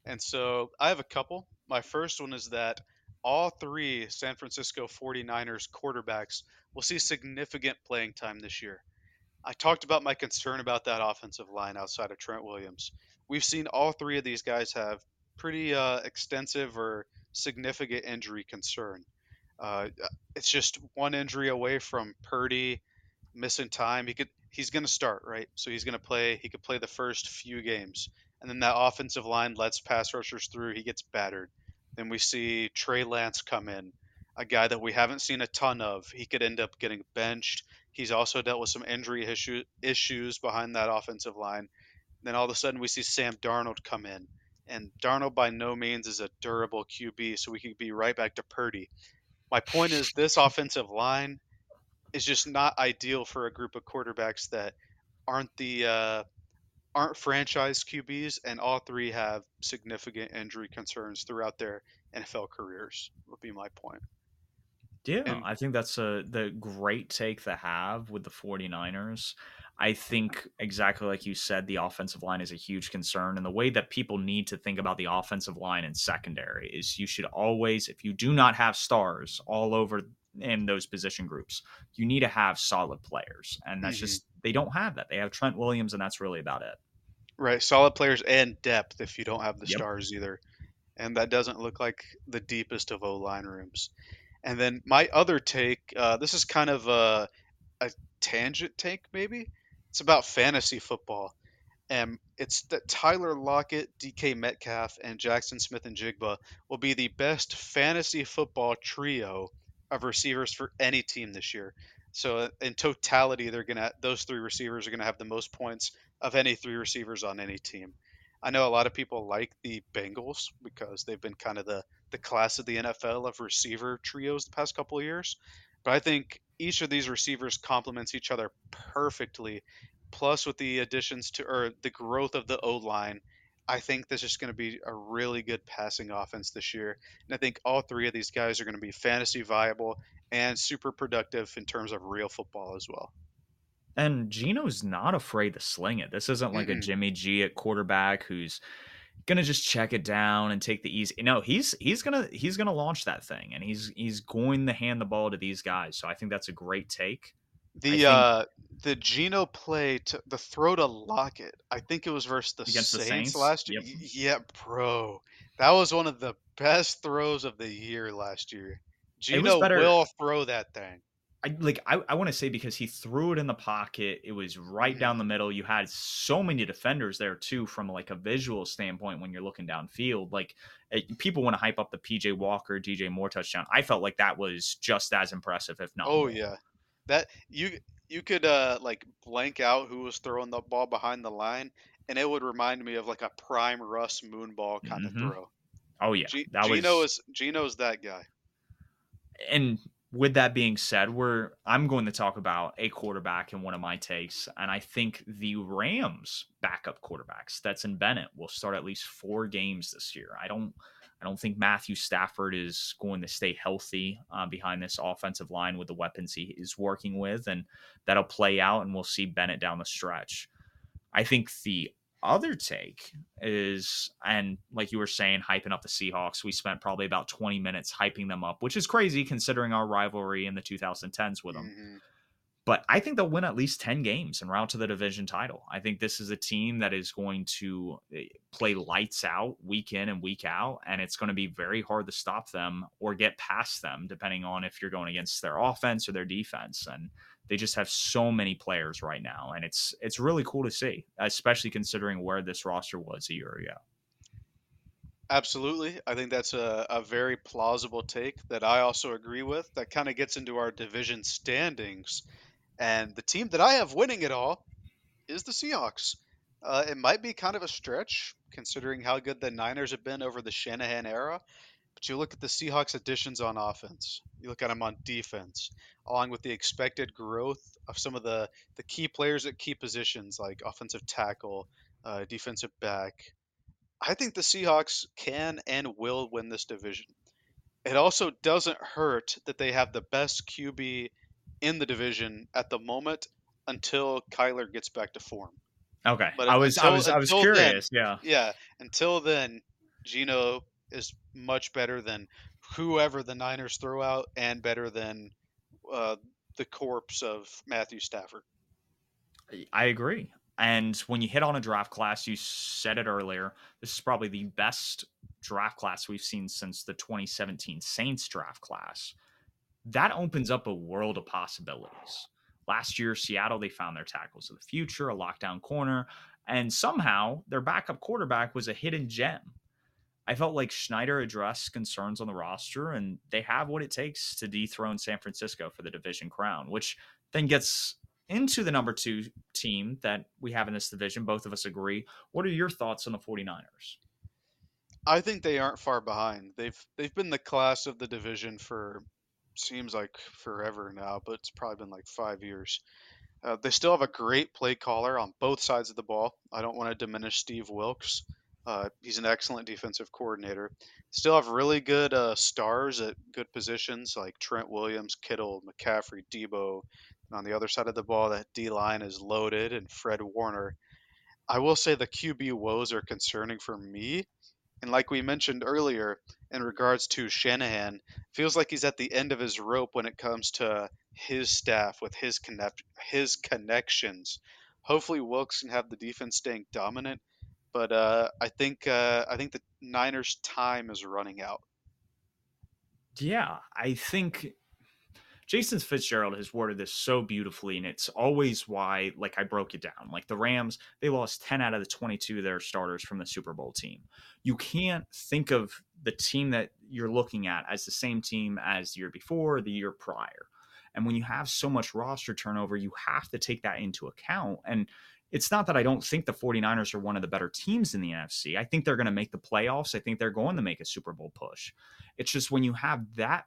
And so I have a couple. My first one is that all three San Francisco 49ers quarterbacks will see significant playing time this year. I talked about my concern about that offensive line outside of Trent Williams. We've seen all three of these guys have pretty uh, extensive or significant injury concern. Uh, it's just one injury away from Purdy missing time. He could he's going to start right, so he's going to play. He could play the first few games, and then that offensive line lets pass rushers through. He gets battered. Then we see Trey Lance come in, a guy that we haven't seen a ton of. He could end up getting benched. He's also dealt with some injury issue, issues behind that offensive line. Then all of a sudden we see Sam Darnold come in, and Darnold by no means is a durable QB, so we could be right back to Purdy. My point is this offensive line is just not ideal for a group of quarterbacks that aren't the uh, aren't franchise QBs, and all three have significant injury concerns throughout their NFL careers. Would be my point. Yeah, And- I think that's a the great take to have with the 49ers. I think exactly like you said, the offensive line is a huge concern. And the way that people need to think about the offensive line and secondary is you should always, if you do not have stars all over in those position groups, you need to have solid players. And that's Mhm. just, they don't have that. They have Trent Williams, and that's really about it. Right, solid players and depth if you don't have the Yep. stars either. And that doesn't look like the deepest of O line rooms. And then my other take, uh, this is kind of a, a tangent take, maybe. It's about fantasy football. And it's that Tyler Lockett, DK Metcalf, and Jaxon Smith-Njigba will be the best fantasy football trio of receivers for any team this year. So in totality, they're gonna those three receivers are gonna have the most points of any three receivers on any team. I know a lot of people like the Bengals because they've been kind of the the class of the NFL of receiver trios the past couple of years. But I think each of these receivers complements each other perfectly. Plus, with the additions to or the growth of the O line, I think this is going to be a really good passing offense this year. And I think all three of these guys are going to be fantasy viable and super productive in terms of real football as well. And Geno's not afraid to sling it. This isn't like a Mm-mm. Jimmy G at quarterback who's gonna just check it down and take the easy. No, he's he's gonna he's gonna launch that thing, and he's he's going to hand the ball to these guys. So I think that's a great take. The think- uh the Geno play to the throw to Lockett, I think it was versus the, Against the Saints, Saints? last year. Yep. Yeah, bro. That was one of the best throws of the year last year. Geno will throw that thing. I like I, I want to say because he threw it in the pocket. It was right down the middle. You had so many defenders there too, from like a visual standpoint when you're looking downfield. Like it, people want to hype up the PJ Walker, DJ Moore touchdown. I felt like that was just as impressive, if not. Oh more. yeah. That you you could uh like blank out who was throwing the ball behind the line and it would remind me of like a prime Russ moonball kind Mhm. of throw. Oh yeah. G- that was Geno is Geno's that guy. and with that being said, we're I'm going to talk about a quarterback in one of my takes, and I think the Rams backup quarterback Stetson Bennett will start at least four games this year. I don't I don't think Matthew Stafford is going to stay healthy uh, behind this offensive line with the weapons he is working with, and that'll play out, and we'll see Bennett down the stretch. I think the other take is, and like you were saying, hyping up the Seahawks. We spent probably about 20 minutes hyping them up, which is crazy considering our rivalry in the 2010s with them. Mhm. But I think they'll win at least 10 games and route to the division title. I think this is a team that is going to eh, play lights out week in and week out, and it's going to be very hard to stop them or get past them, depending on if you're going against their offense or their defense. And they just have so many players right now, and it's it's really cool to see, especially considering where this roster was a year ago. Absolutely. I think that's a, a very plausible take that I also agree with. That kind of gets into our division standings. And the team that I have winning it all is the Seahawks. Uh, it might be kind of a stretch considering how good the Niners have been over the Shanahan era. But you look at the Seahawks additions on offense, you look at them on defense, along with the expected growth of some of the, the key players at key positions like offensive tackle, uh, defensive back. I think the Seahawks can and will win this division. It also doesn't hurt that they have the best QB in the division at the moment until Kyler gets back to form. Okay, but I was until, I was I was curious. Then, yeah, yeah. Until then, Geno is much better than whoever the Niners throw out, and better than uh, the corpse of Matthew Stafford. I agree. And when you hit on a draft class, you said it earlier. This is probably the best draft class we've seen since the 2017 Saints draft class. That opens up a world of possibilities. Last year, Seattle, they found their tackles of the future, a lockdown corner, and somehow their backup quarterback was a hidden gem. I felt like Schneider addressed concerns on the roster, and they have what it takes to dethrone San Francisco for the division crown, which then gets into the number two team that we have in this division. Both of us agree. What are your thoughts on the 49ers? I think they aren't far behind. They've they've been the class of the division for seems like forever now, but it's probably been like five years. Uh, they still have a great play caller on both sides of the ball. I don't want to diminish Steve Wilks. Uh, he's an excellent defensive coordinator. Still have really good uh, stars at good positions like Trent Williams, Kittle, McCaffrey, Deebo. And on the other side of the ball, that D line is loaded, and Fred Warner. I will say the QB woes are concerning for me and like we mentioned earlier, in regards to Shanahan, feels like he's at the end of his rope when it comes to his staff with his connect his connections. Hopefully, Wilks can have the defense staying dominant, but uh, I think uh, I think the Niners' time is running out. Yeah, I think Jason Fitzgerald has worded this so beautifully, and it's always why, like, I broke it down. Like, the Rams, they lost 10 out of the 22 of their starters from the Super Bowl team. You can't think of the team that you're looking at as the same team as the year before or the year prior. And when you have so much roster turnover, you have to take that into account. And it's not that I don't think the 49ers are one of the better teams in the NFC. I think they're going to make the playoffs. I think they're going to make a Super Bowl push. It's just when you have that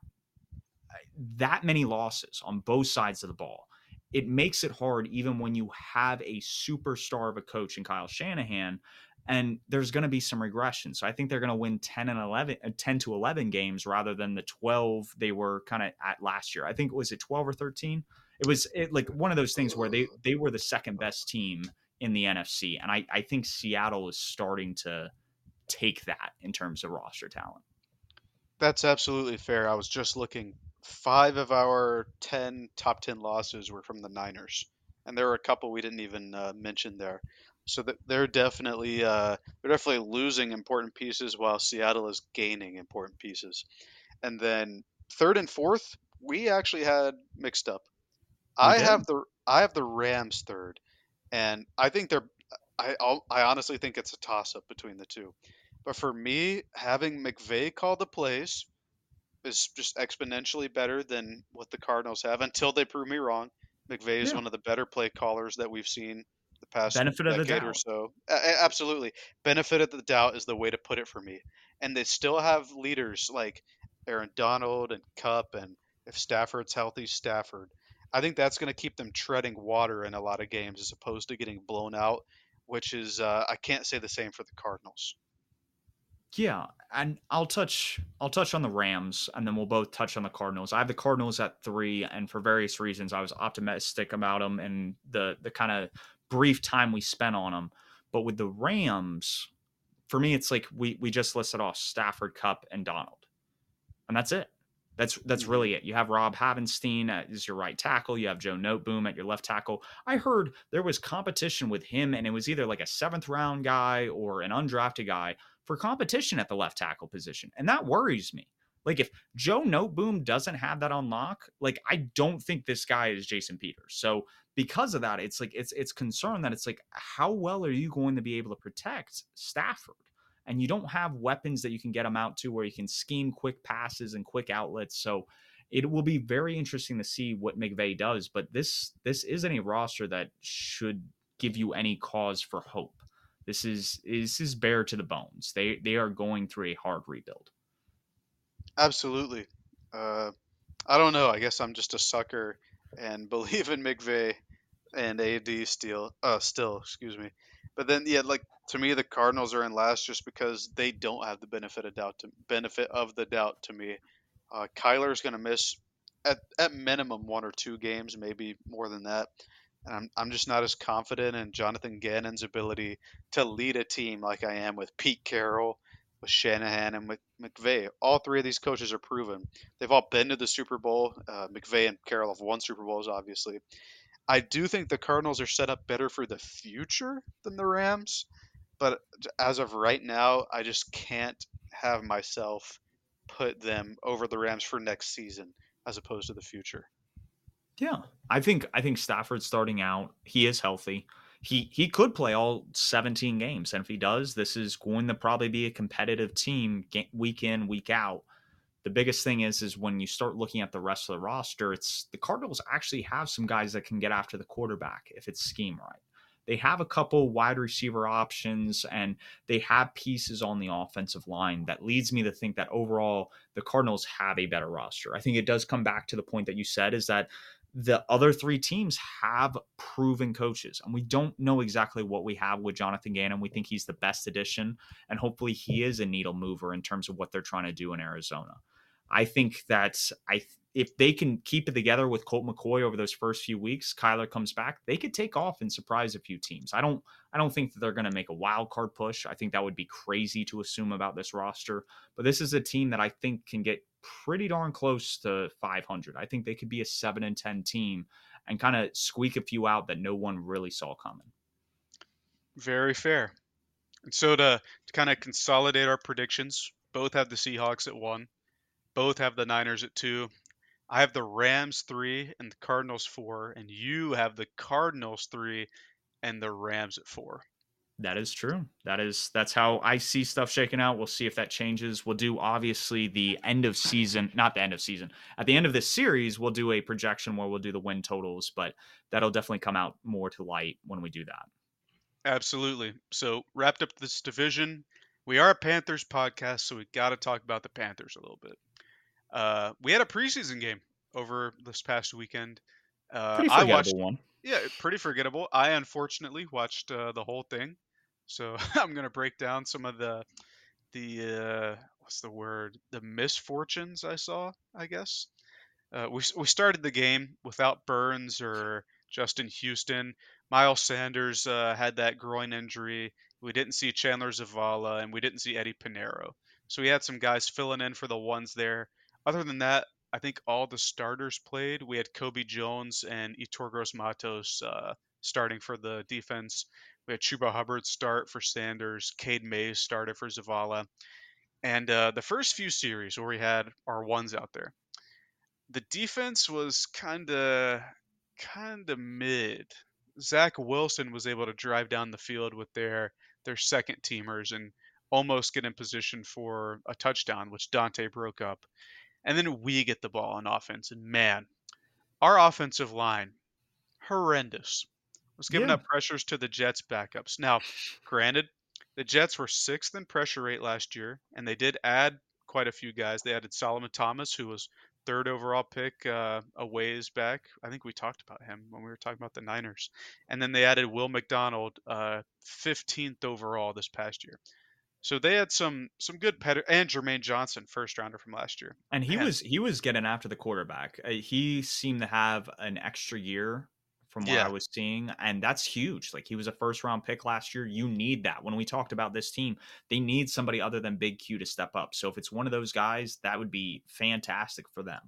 that many losses on both sides of the ball, it makes it hard even when you have a superstar of a coach in Kyle Shanahan and there's going to be some regression. So I think they're going to win 10 and 11 uh, 10 to 11 games rather than the 12 they were kind of at last year. I think was it 12 or 13? It was it, like one of those things where they they were the second best team in the NFC and I I think Seattle is starting to take that in terms of roster talent. That's absolutely fair. I was just looking five of our 10 top 10 losses were from the Niners. And there were a couple we didn't even uh, mention there. So that they're definitely uh, they're definitely losing important pieces while Seattle is gaining important pieces. And then third and fourth, we actually had mixed up. I did? have the I have the Rams third, and I think they're I I honestly think it's a toss up between the two. But for me, having McVay call the plays, is just exponentially better than what the Cardinals have until they prove me wrong. McVay is yeah. one of the better play callers that we've seen the past benefit of the doubt or so. absolutely, benefit of the doubt is the way to put it for me. And they still have leaders like Aaron Donald and Kupp, and if Stafford's healthy, Stafford. I think that's going to keep them treading water in a lot of games as opposed to getting blown out, which is uh, I can't say the same for the Cardinals. Yeah, and I'll touch I'll touch on the Rams and then we'll both touch on the Cardinals. I have the Cardinals at 3 and for various reasons I was optimistic about them and the the kind of brief time we spent on them. But with the Rams, for me it's like we we just listed off Stafford, Kupp, and Donald. And that's it. That's that's really it. You have Rob Havenstein as your right tackle. You have Joe Noteboom at your left tackle. I heard there was competition with him, and it was either like a seventh round guy or an undrafted guy for competition at the left tackle position. And that worries me. Like if Joe Noteboom doesn't have that on lock, like I don't think this guy is Jason Peters. So because of that, it's like it's it's concern that it's like how well are you going to be able to protect Stafford? And you don't have weapons that you can get him out to where you can scheme quick passes and quick outlets. So it will be very interesting to see what McVay does. But this this isn't a roster that should give you any cause for hope. This is this is bare to the bones. They they are going through a hard rebuild. Absolutely. Uh, I don't know. I guess I'm just a sucker and [LAUGHS] believe in McVay and AD still. Uh, still, excuse me. But then, yeah, like to me, the Cardinals are in last just because they don't have the benefit of doubt to benefit of the doubt to me. Uh, Kyler's going to miss at at minimum one or two games, maybe more than that. And I'm I'm just not as confident in Jonathan Gannon's ability to lead a team like I am with Pete Carroll, with Shanahan, and with McVay. All three of these coaches are proven. They've all been to the Super Bowl. Uh, McVay and Carroll have won Super Bowls, obviously. I do think the Cardinals are set up better for the future than the Rams, but as of right now, I just can't have myself put them over the Rams for next season as opposed to the future. Yeah, I think I think Stafford starting out, he is healthy. He he could play all 17 games, and if he does, this is going to probably be a competitive team week in week out. The biggest thing is is when you start looking at the rest of the roster, it's the Cardinals actually have some guys that can get after the quarterback if it's scheme right. They have a couple wide receiver options and they have pieces on the offensive line that leads me to think that overall the Cardinals have a better roster. I think it does come back to the point that you said is that the other three teams have proven coaches, and we don't know exactly what we have with Jonathan Gannon. We think he's the best addition, and hopefully, he is a needle mover in terms of what they're trying to do in Arizona. I think that I if they can keep it together with Colt McCoy over those first few weeks, Kyler comes back, they could take off and surprise a few teams. I don't I don't think that they're going to make a wild card push. I think that would be crazy to assume about this roster, but this is a team that I think can get pretty darn close to 500. I think they could be a 7 and 10 team and kind of squeak a few out that no one really saw coming. Very fair. And so to, to kind of consolidate our predictions, both have the Seahawks at 1, both have the Niners at 2, I have the Rams three and the Cardinals four, and you have the Cardinals three and the Rams at four. That is true. That is that's how I see stuff shaking out. We'll see if that changes. We'll do obviously the end of season, not the end of season. At the end of this series, we'll do a projection where we'll do the win totals, but that'll definitely come out more to light when we do that. Absolutely. So wrapped up this division. We are a Panthers podcast, so we got to talk about the Panthers a little bit. Uh, we had a preseason game over this past weekend. Uh, I watched, one. Yeah, pretty forgettable. I unfortunately watched uh, the whole thing, so [LAUGHS] I'm gonna break down some of the the uh, what's the word the misfortunes I saw. I guess uh, we we started the game without Burns or Justin Houston. Miles Sanders uh, had that groin injury. We didn't see Chandler Zavala, and we didn't see Eddie Piñeiro. So we had some guys filling in for the ones there. Other than that, I think all the starters played. We had Kobe Jones and Yetur Gross Matos uh, starting for the defense. We had Chuba Hubbard start for Sanders. Cade Mays started for Zavala. And uh, the first few series where we had our ones out there, the defense was kind of kind of mid. Zach Wilson was able to drive down the field with their their second teamers and almost get in position for a touchdown, which Donte broke up. And then we get the ball on offense. And man, our offensive line, horrendous. Was giving yeah. up pressures to the Jets backups. Now, granted, the Jets were sixth in pressure rate last year, and they did add quite a few guys. They added Solomon Thomas, who was third overall pick uh, a ways back. I think we talked about him when we were talking about the Niners. And then they added Will McDonald, uh, 15th overall this past year. So they had some some good ped- and Jermaine Johnson, first rounder from last year, and he Man. was he was getting after the quarterback. Uh, he seemed to have an extra year from what yeah. I was seeing, and that's huge. Like he was a first round pick last year. You need that. When we talked about this team, they need somebody other than Big Q to step up. So if it's one of those guys, that would be fantastic for them.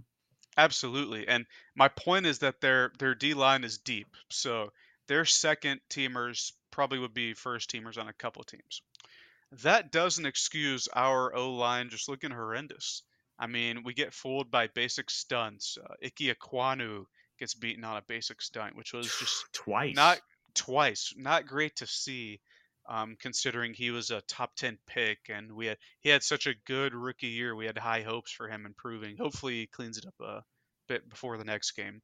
Absolutely. And my point is that their their D line is deep. So their second teamers probably would be first teamers on a couple teams that doesn't excuse our O line just looking horrendous. I mean, we get fooled by basic stunts. Uh, Ike Ekwonu gets beaten on a basic stunt, which was just twice. Not twice. Not great to see, um, considering he was a top ten pick and we had he had such a good rookie year. We had high hopes for him improving. Hopefully, he cleans it up a bit before the next game.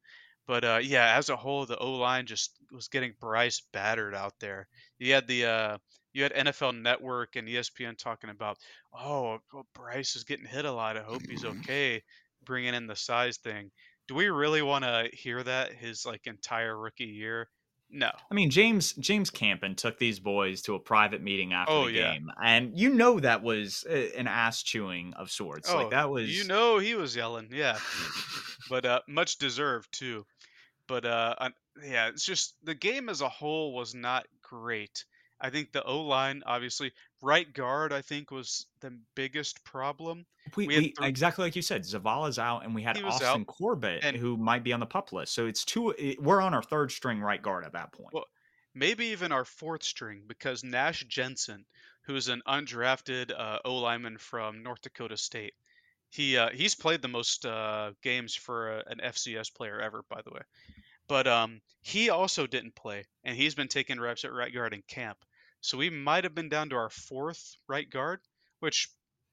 But uh, yeah, as a whole, the O line just was getting Bryce battered out there. You had the uh, you had NFL Network and ESPN talking about, oh, well, Bryce is getting hit a lot. I hope he's [LAUGHS] okay, bringing in the size thing. Do we really want to hear that his like entire rookie year? No. I mean, James James Campen took these boys to a private meeting after Oh the yeah. game, and you know that was an ass chewing of sorts. Like Oh, that you know he was yelling. Yeah, [LAUGHS] but uh, much deserved too. But uh, yeah, it's just the game as a whole was not great. I think the O line, obviously, right guard, I think was the biggest problem. We, We we three. exactly like you said, Zavala's out, and we had Austin out, Corbett, and who might be on the pup list. So it's two. It, we're on our third string right guard at that point. well, maybe even our fourth string because Nash Jensen, who's an undrafted uh, O lineman from North Dakota State, he uh, he's played the most uh, games for a, an FCS player ever, by the way. But um, he also didn't play, and he's been taking reps at right guard in camp. So we might have been down to our fourth right guard, which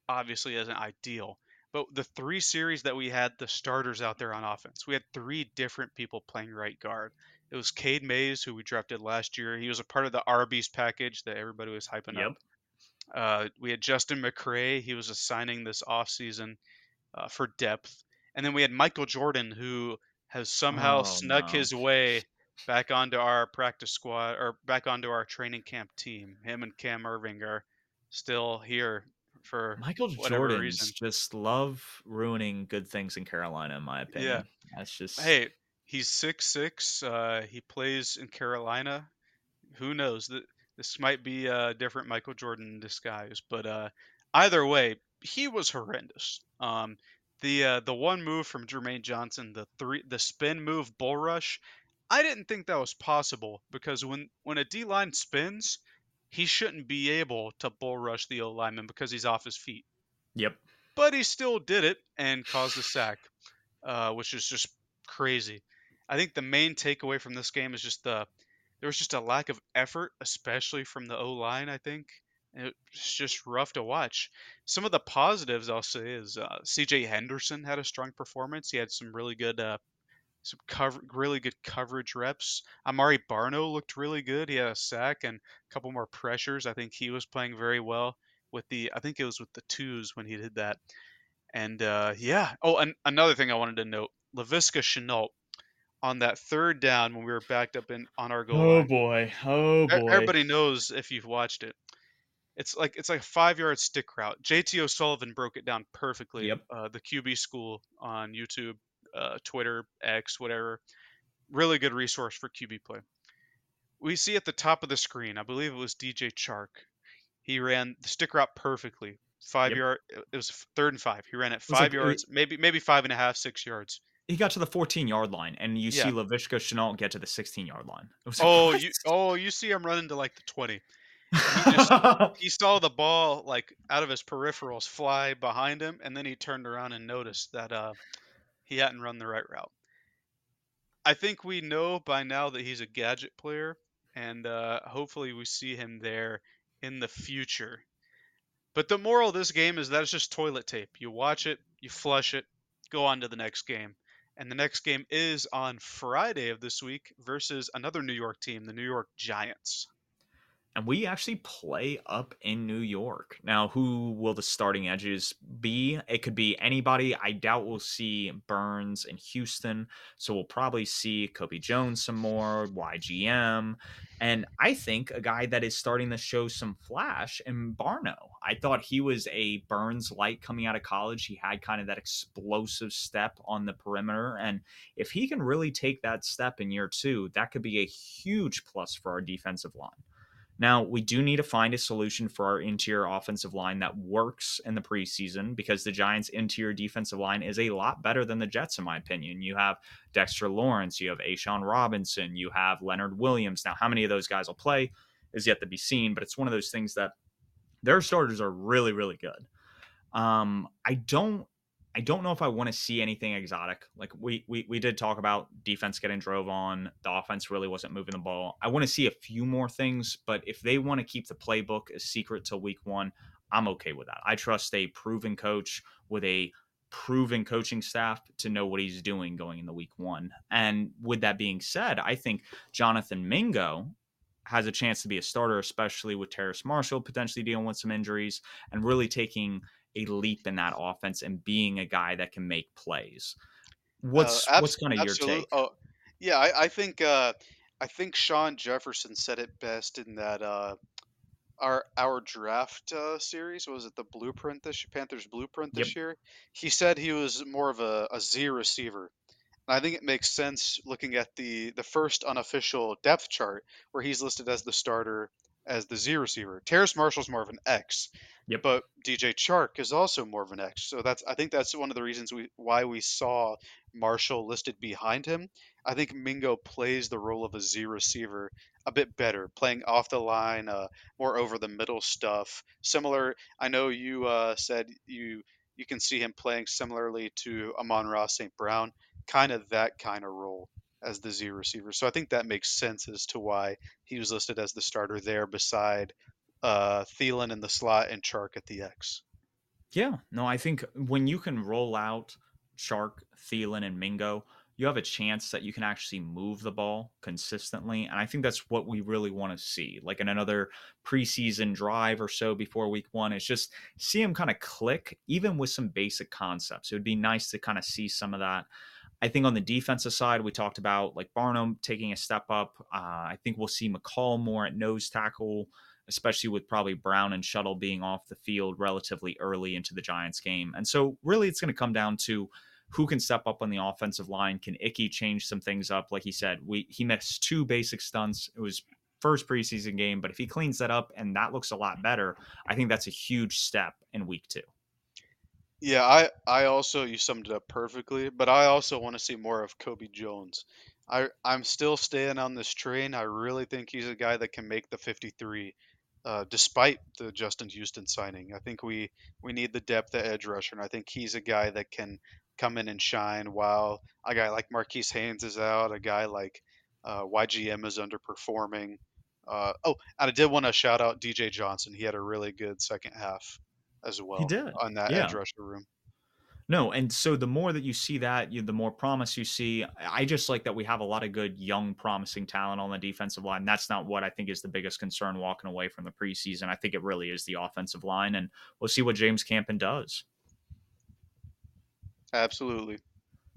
obviously isn't ideal. But the three series that we had the starters out there on offense, we had three different people playing right guard. It was Cade Mays, who we drafted last year. He was a part of the Arby's package that everybody was hyping up. Uh, we had Justin McCray. He was a signing this offseason uh, for depth. And then we had Michael Jordan, who has somehow Oh snuck no, his way back onto our practice squad or back onto our training camp team. Him and Cam Irving are still here for Michael Jordans reason. just love ruining good things in Carolina, in my opinion. Yeah. That's just Hey, he's six six. Uh, he plays in Carolina. Who knows? Th- This might be a different Michael Jordan in disguise, but uh, either way, he was horrendous. Um, the uh, the one move from Jermaine Johnson, the three the spin move bull rush, I didn't think that was possible because when when a D line spins, he shouldn't be able to bull rush the O lineman because he's off his feet. yep. But he still did it and caused a sack, uh, which is just crazy. I think the main takeaway from this game is just the there was just a lack of effort, especially from the O line. I think it's just rough to watch. Some of the positives I'll say is uh, C.J. Henderson had a strong performance. He had some really good uh, some cover really good coverage reps. Amaré Barno looked really good. He had a sack and a couple more pressures. I think he was playing very well with the I think it was with the twos when he did that. And uh, yeah. Oh, and another thing I wanted to note: Laviska Shenault on that third down when we were backed up in on our goal Oh line. boy. Oh boy. Everybody knows if you've watched it. It's like it's like a five yard stick route. JT O'Sullivan broke it down perfectly. Yep. Uh, the QB School on YouTube, uh, Twitter, X, whatever. Really good resource for QB play. We see at the top of the screen, I believe it was DJ Chark. He ran the stick route perfectly. Five Yep. yard. It was third and five. He ran it five it- yards, maybe maybe five and a half, six yards. He got to the 14 yard line, and you see Yeah. Laviska Shenault get to the 16 yard line. [LAUGHS] Oh, you oh you see him running to like the twenty. [LAUGHS] just- he saw the ball like out of his peripherals fly behind him, and then he turned around and noticed that uh, he hadn't run the right route. I think we know by now that he's a gadget player, and uh, hopefully we see him there in the future. But the moral of this game is that it's just toilet tape. You watch it, you flush it, go on to the next game. And the next game is on Friday of this week versus another New York team, the New York Giants. And we actually play up in New York. Now, who will the starting edges be? It could be anybody. I doubt we'll see Burns in Houston, so we'll probably see Kobe Jones some more, YGM, and I think a guy that is starting to show some flash in Barno. I thought he was a Burns light coming out of college. He had kind of that explosive step on the perimeter, and if he can really take that step in year two, that could be a huge plus for our defensive line. Now, we do need to find a solution for our interior offensive line that works in the preseason because the Giants' interior defensive line is a lot better than the Jets, in my opinion. You have Dexter Lawrence, you have A'Shawn Robinson, you have Leonard Williams. Now, how many of those guys will play is yet to be seen, but it's one of those things that their starters are really, really good. Um, I don't I don't know if I want to see anything exotic. Like we, we we did talk about defense getting drove on. The offense really wasn't moving the ball. I want to see a few more things, but if they want to keep the playbook a secret till week one, I'm okay with that. I trust a proven coach with a proven coaching staff to know what he's doing going into week one. And with that being said, I think Jonathan Mingo has a chance to be a starter, especially with Terrace Marshall potentially dealing with some injuries and really taking a leap in that offense and being a guy that can make plays. What's uh, abs- what's kind of your take? Oh, yeah, I, I think uh, I think Sean Jefferson said it best in that uh, our our draft uh, series was it the blueprint this Panthers blueprint this yep. year. He said he was more of a, a Z receiver. And I think it makes sense looking at the the first unofficial depth chart where he's listed as the starter as the Z receiver. Terrace Marshall's more of an X. Yep. But DJ Chark is also more of an X. So that's I think that's one of the reasons we why we saw Marshall listed behind him. I think Mingo plays the role of a Z receiver a bit better, playing off the line, uh, more over the middle stuff. Similar, I know you uh, said you you can see him playing similarly to Amon-Ra St. Brown, kind of that kind of role as the Z receiver. So I think that makes sense as to why he was listed as the starter there beside uh, Thielen in the slot and Chark at the X. Yeah, no, I think when you can roll out Chark, Thielen, and Mingo, you have a chance that you can actually move the ball consistently. And I think that's what we really want to see. Like in another preseason drive or so before week one, is just see him kind of click, even with some basic concepts. It would be nice to kind of see some of that. I think on the defensive side, we talked about like Barno taking a step up. Uh, I think we'll see McCall more at nose tackle, especially with probably Brown and Tuttle being off the field relatively early into the Giants game. And so, really, it's going to come down to who can step up on the offensive line. Can Icky change some things up? Like he said, we he missed two basic stunts. It was first preseason game, but if he cleans that up and that looks a lot better, I think that's a huge step in week two. Yeah, I I also you summed it up perfectly, but I also want to see more of Kobe Jones. I I'm still staying on this train. I really think he's a guy that can make the 53 uh, despite the Justin Houston signing. I think we we need the depth at edge rusher, and I think he's a guy that can come in and shine while a guy like Marquis Haynes is out, a guy like uh, YGM is underperforming. Uh, oh, and I did want to shout out DJ Johnson. He had a really good second half as well. He did on that yeah. edge rusher room. No, and so the more that you see that, you, the more promise you see. I just like that we have a lot of good young, promising talent on the defensive line. That's not what I think is the biggest concern walking away from the preseason. I think it really is the offensive line, and we'll see what James Campen does. Absolutely.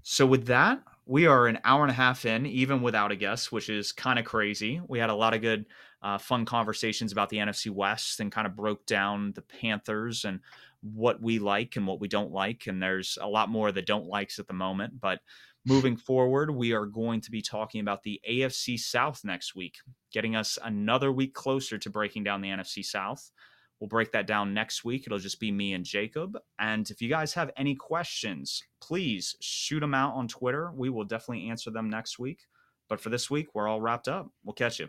So with that, we are an hour and a half in, even without a guest, which is kind of crazy. We had a lot of good, uh, fun conversations about the NFC West and kind of broke down the Panthers and what we like and what we don't like. And there's a lot more that don't likes at the moment. But moving forward, we are going to be talking about the AFC South next week, getting us another week closer to breaking down the NFC South. We'll break that down next week. It'll just be me and Jacob. And if you guys have any questions, please shoot them out on Twitter. We will definitely answer them next week. But for this week, we're all wrapped up. We'll catch you.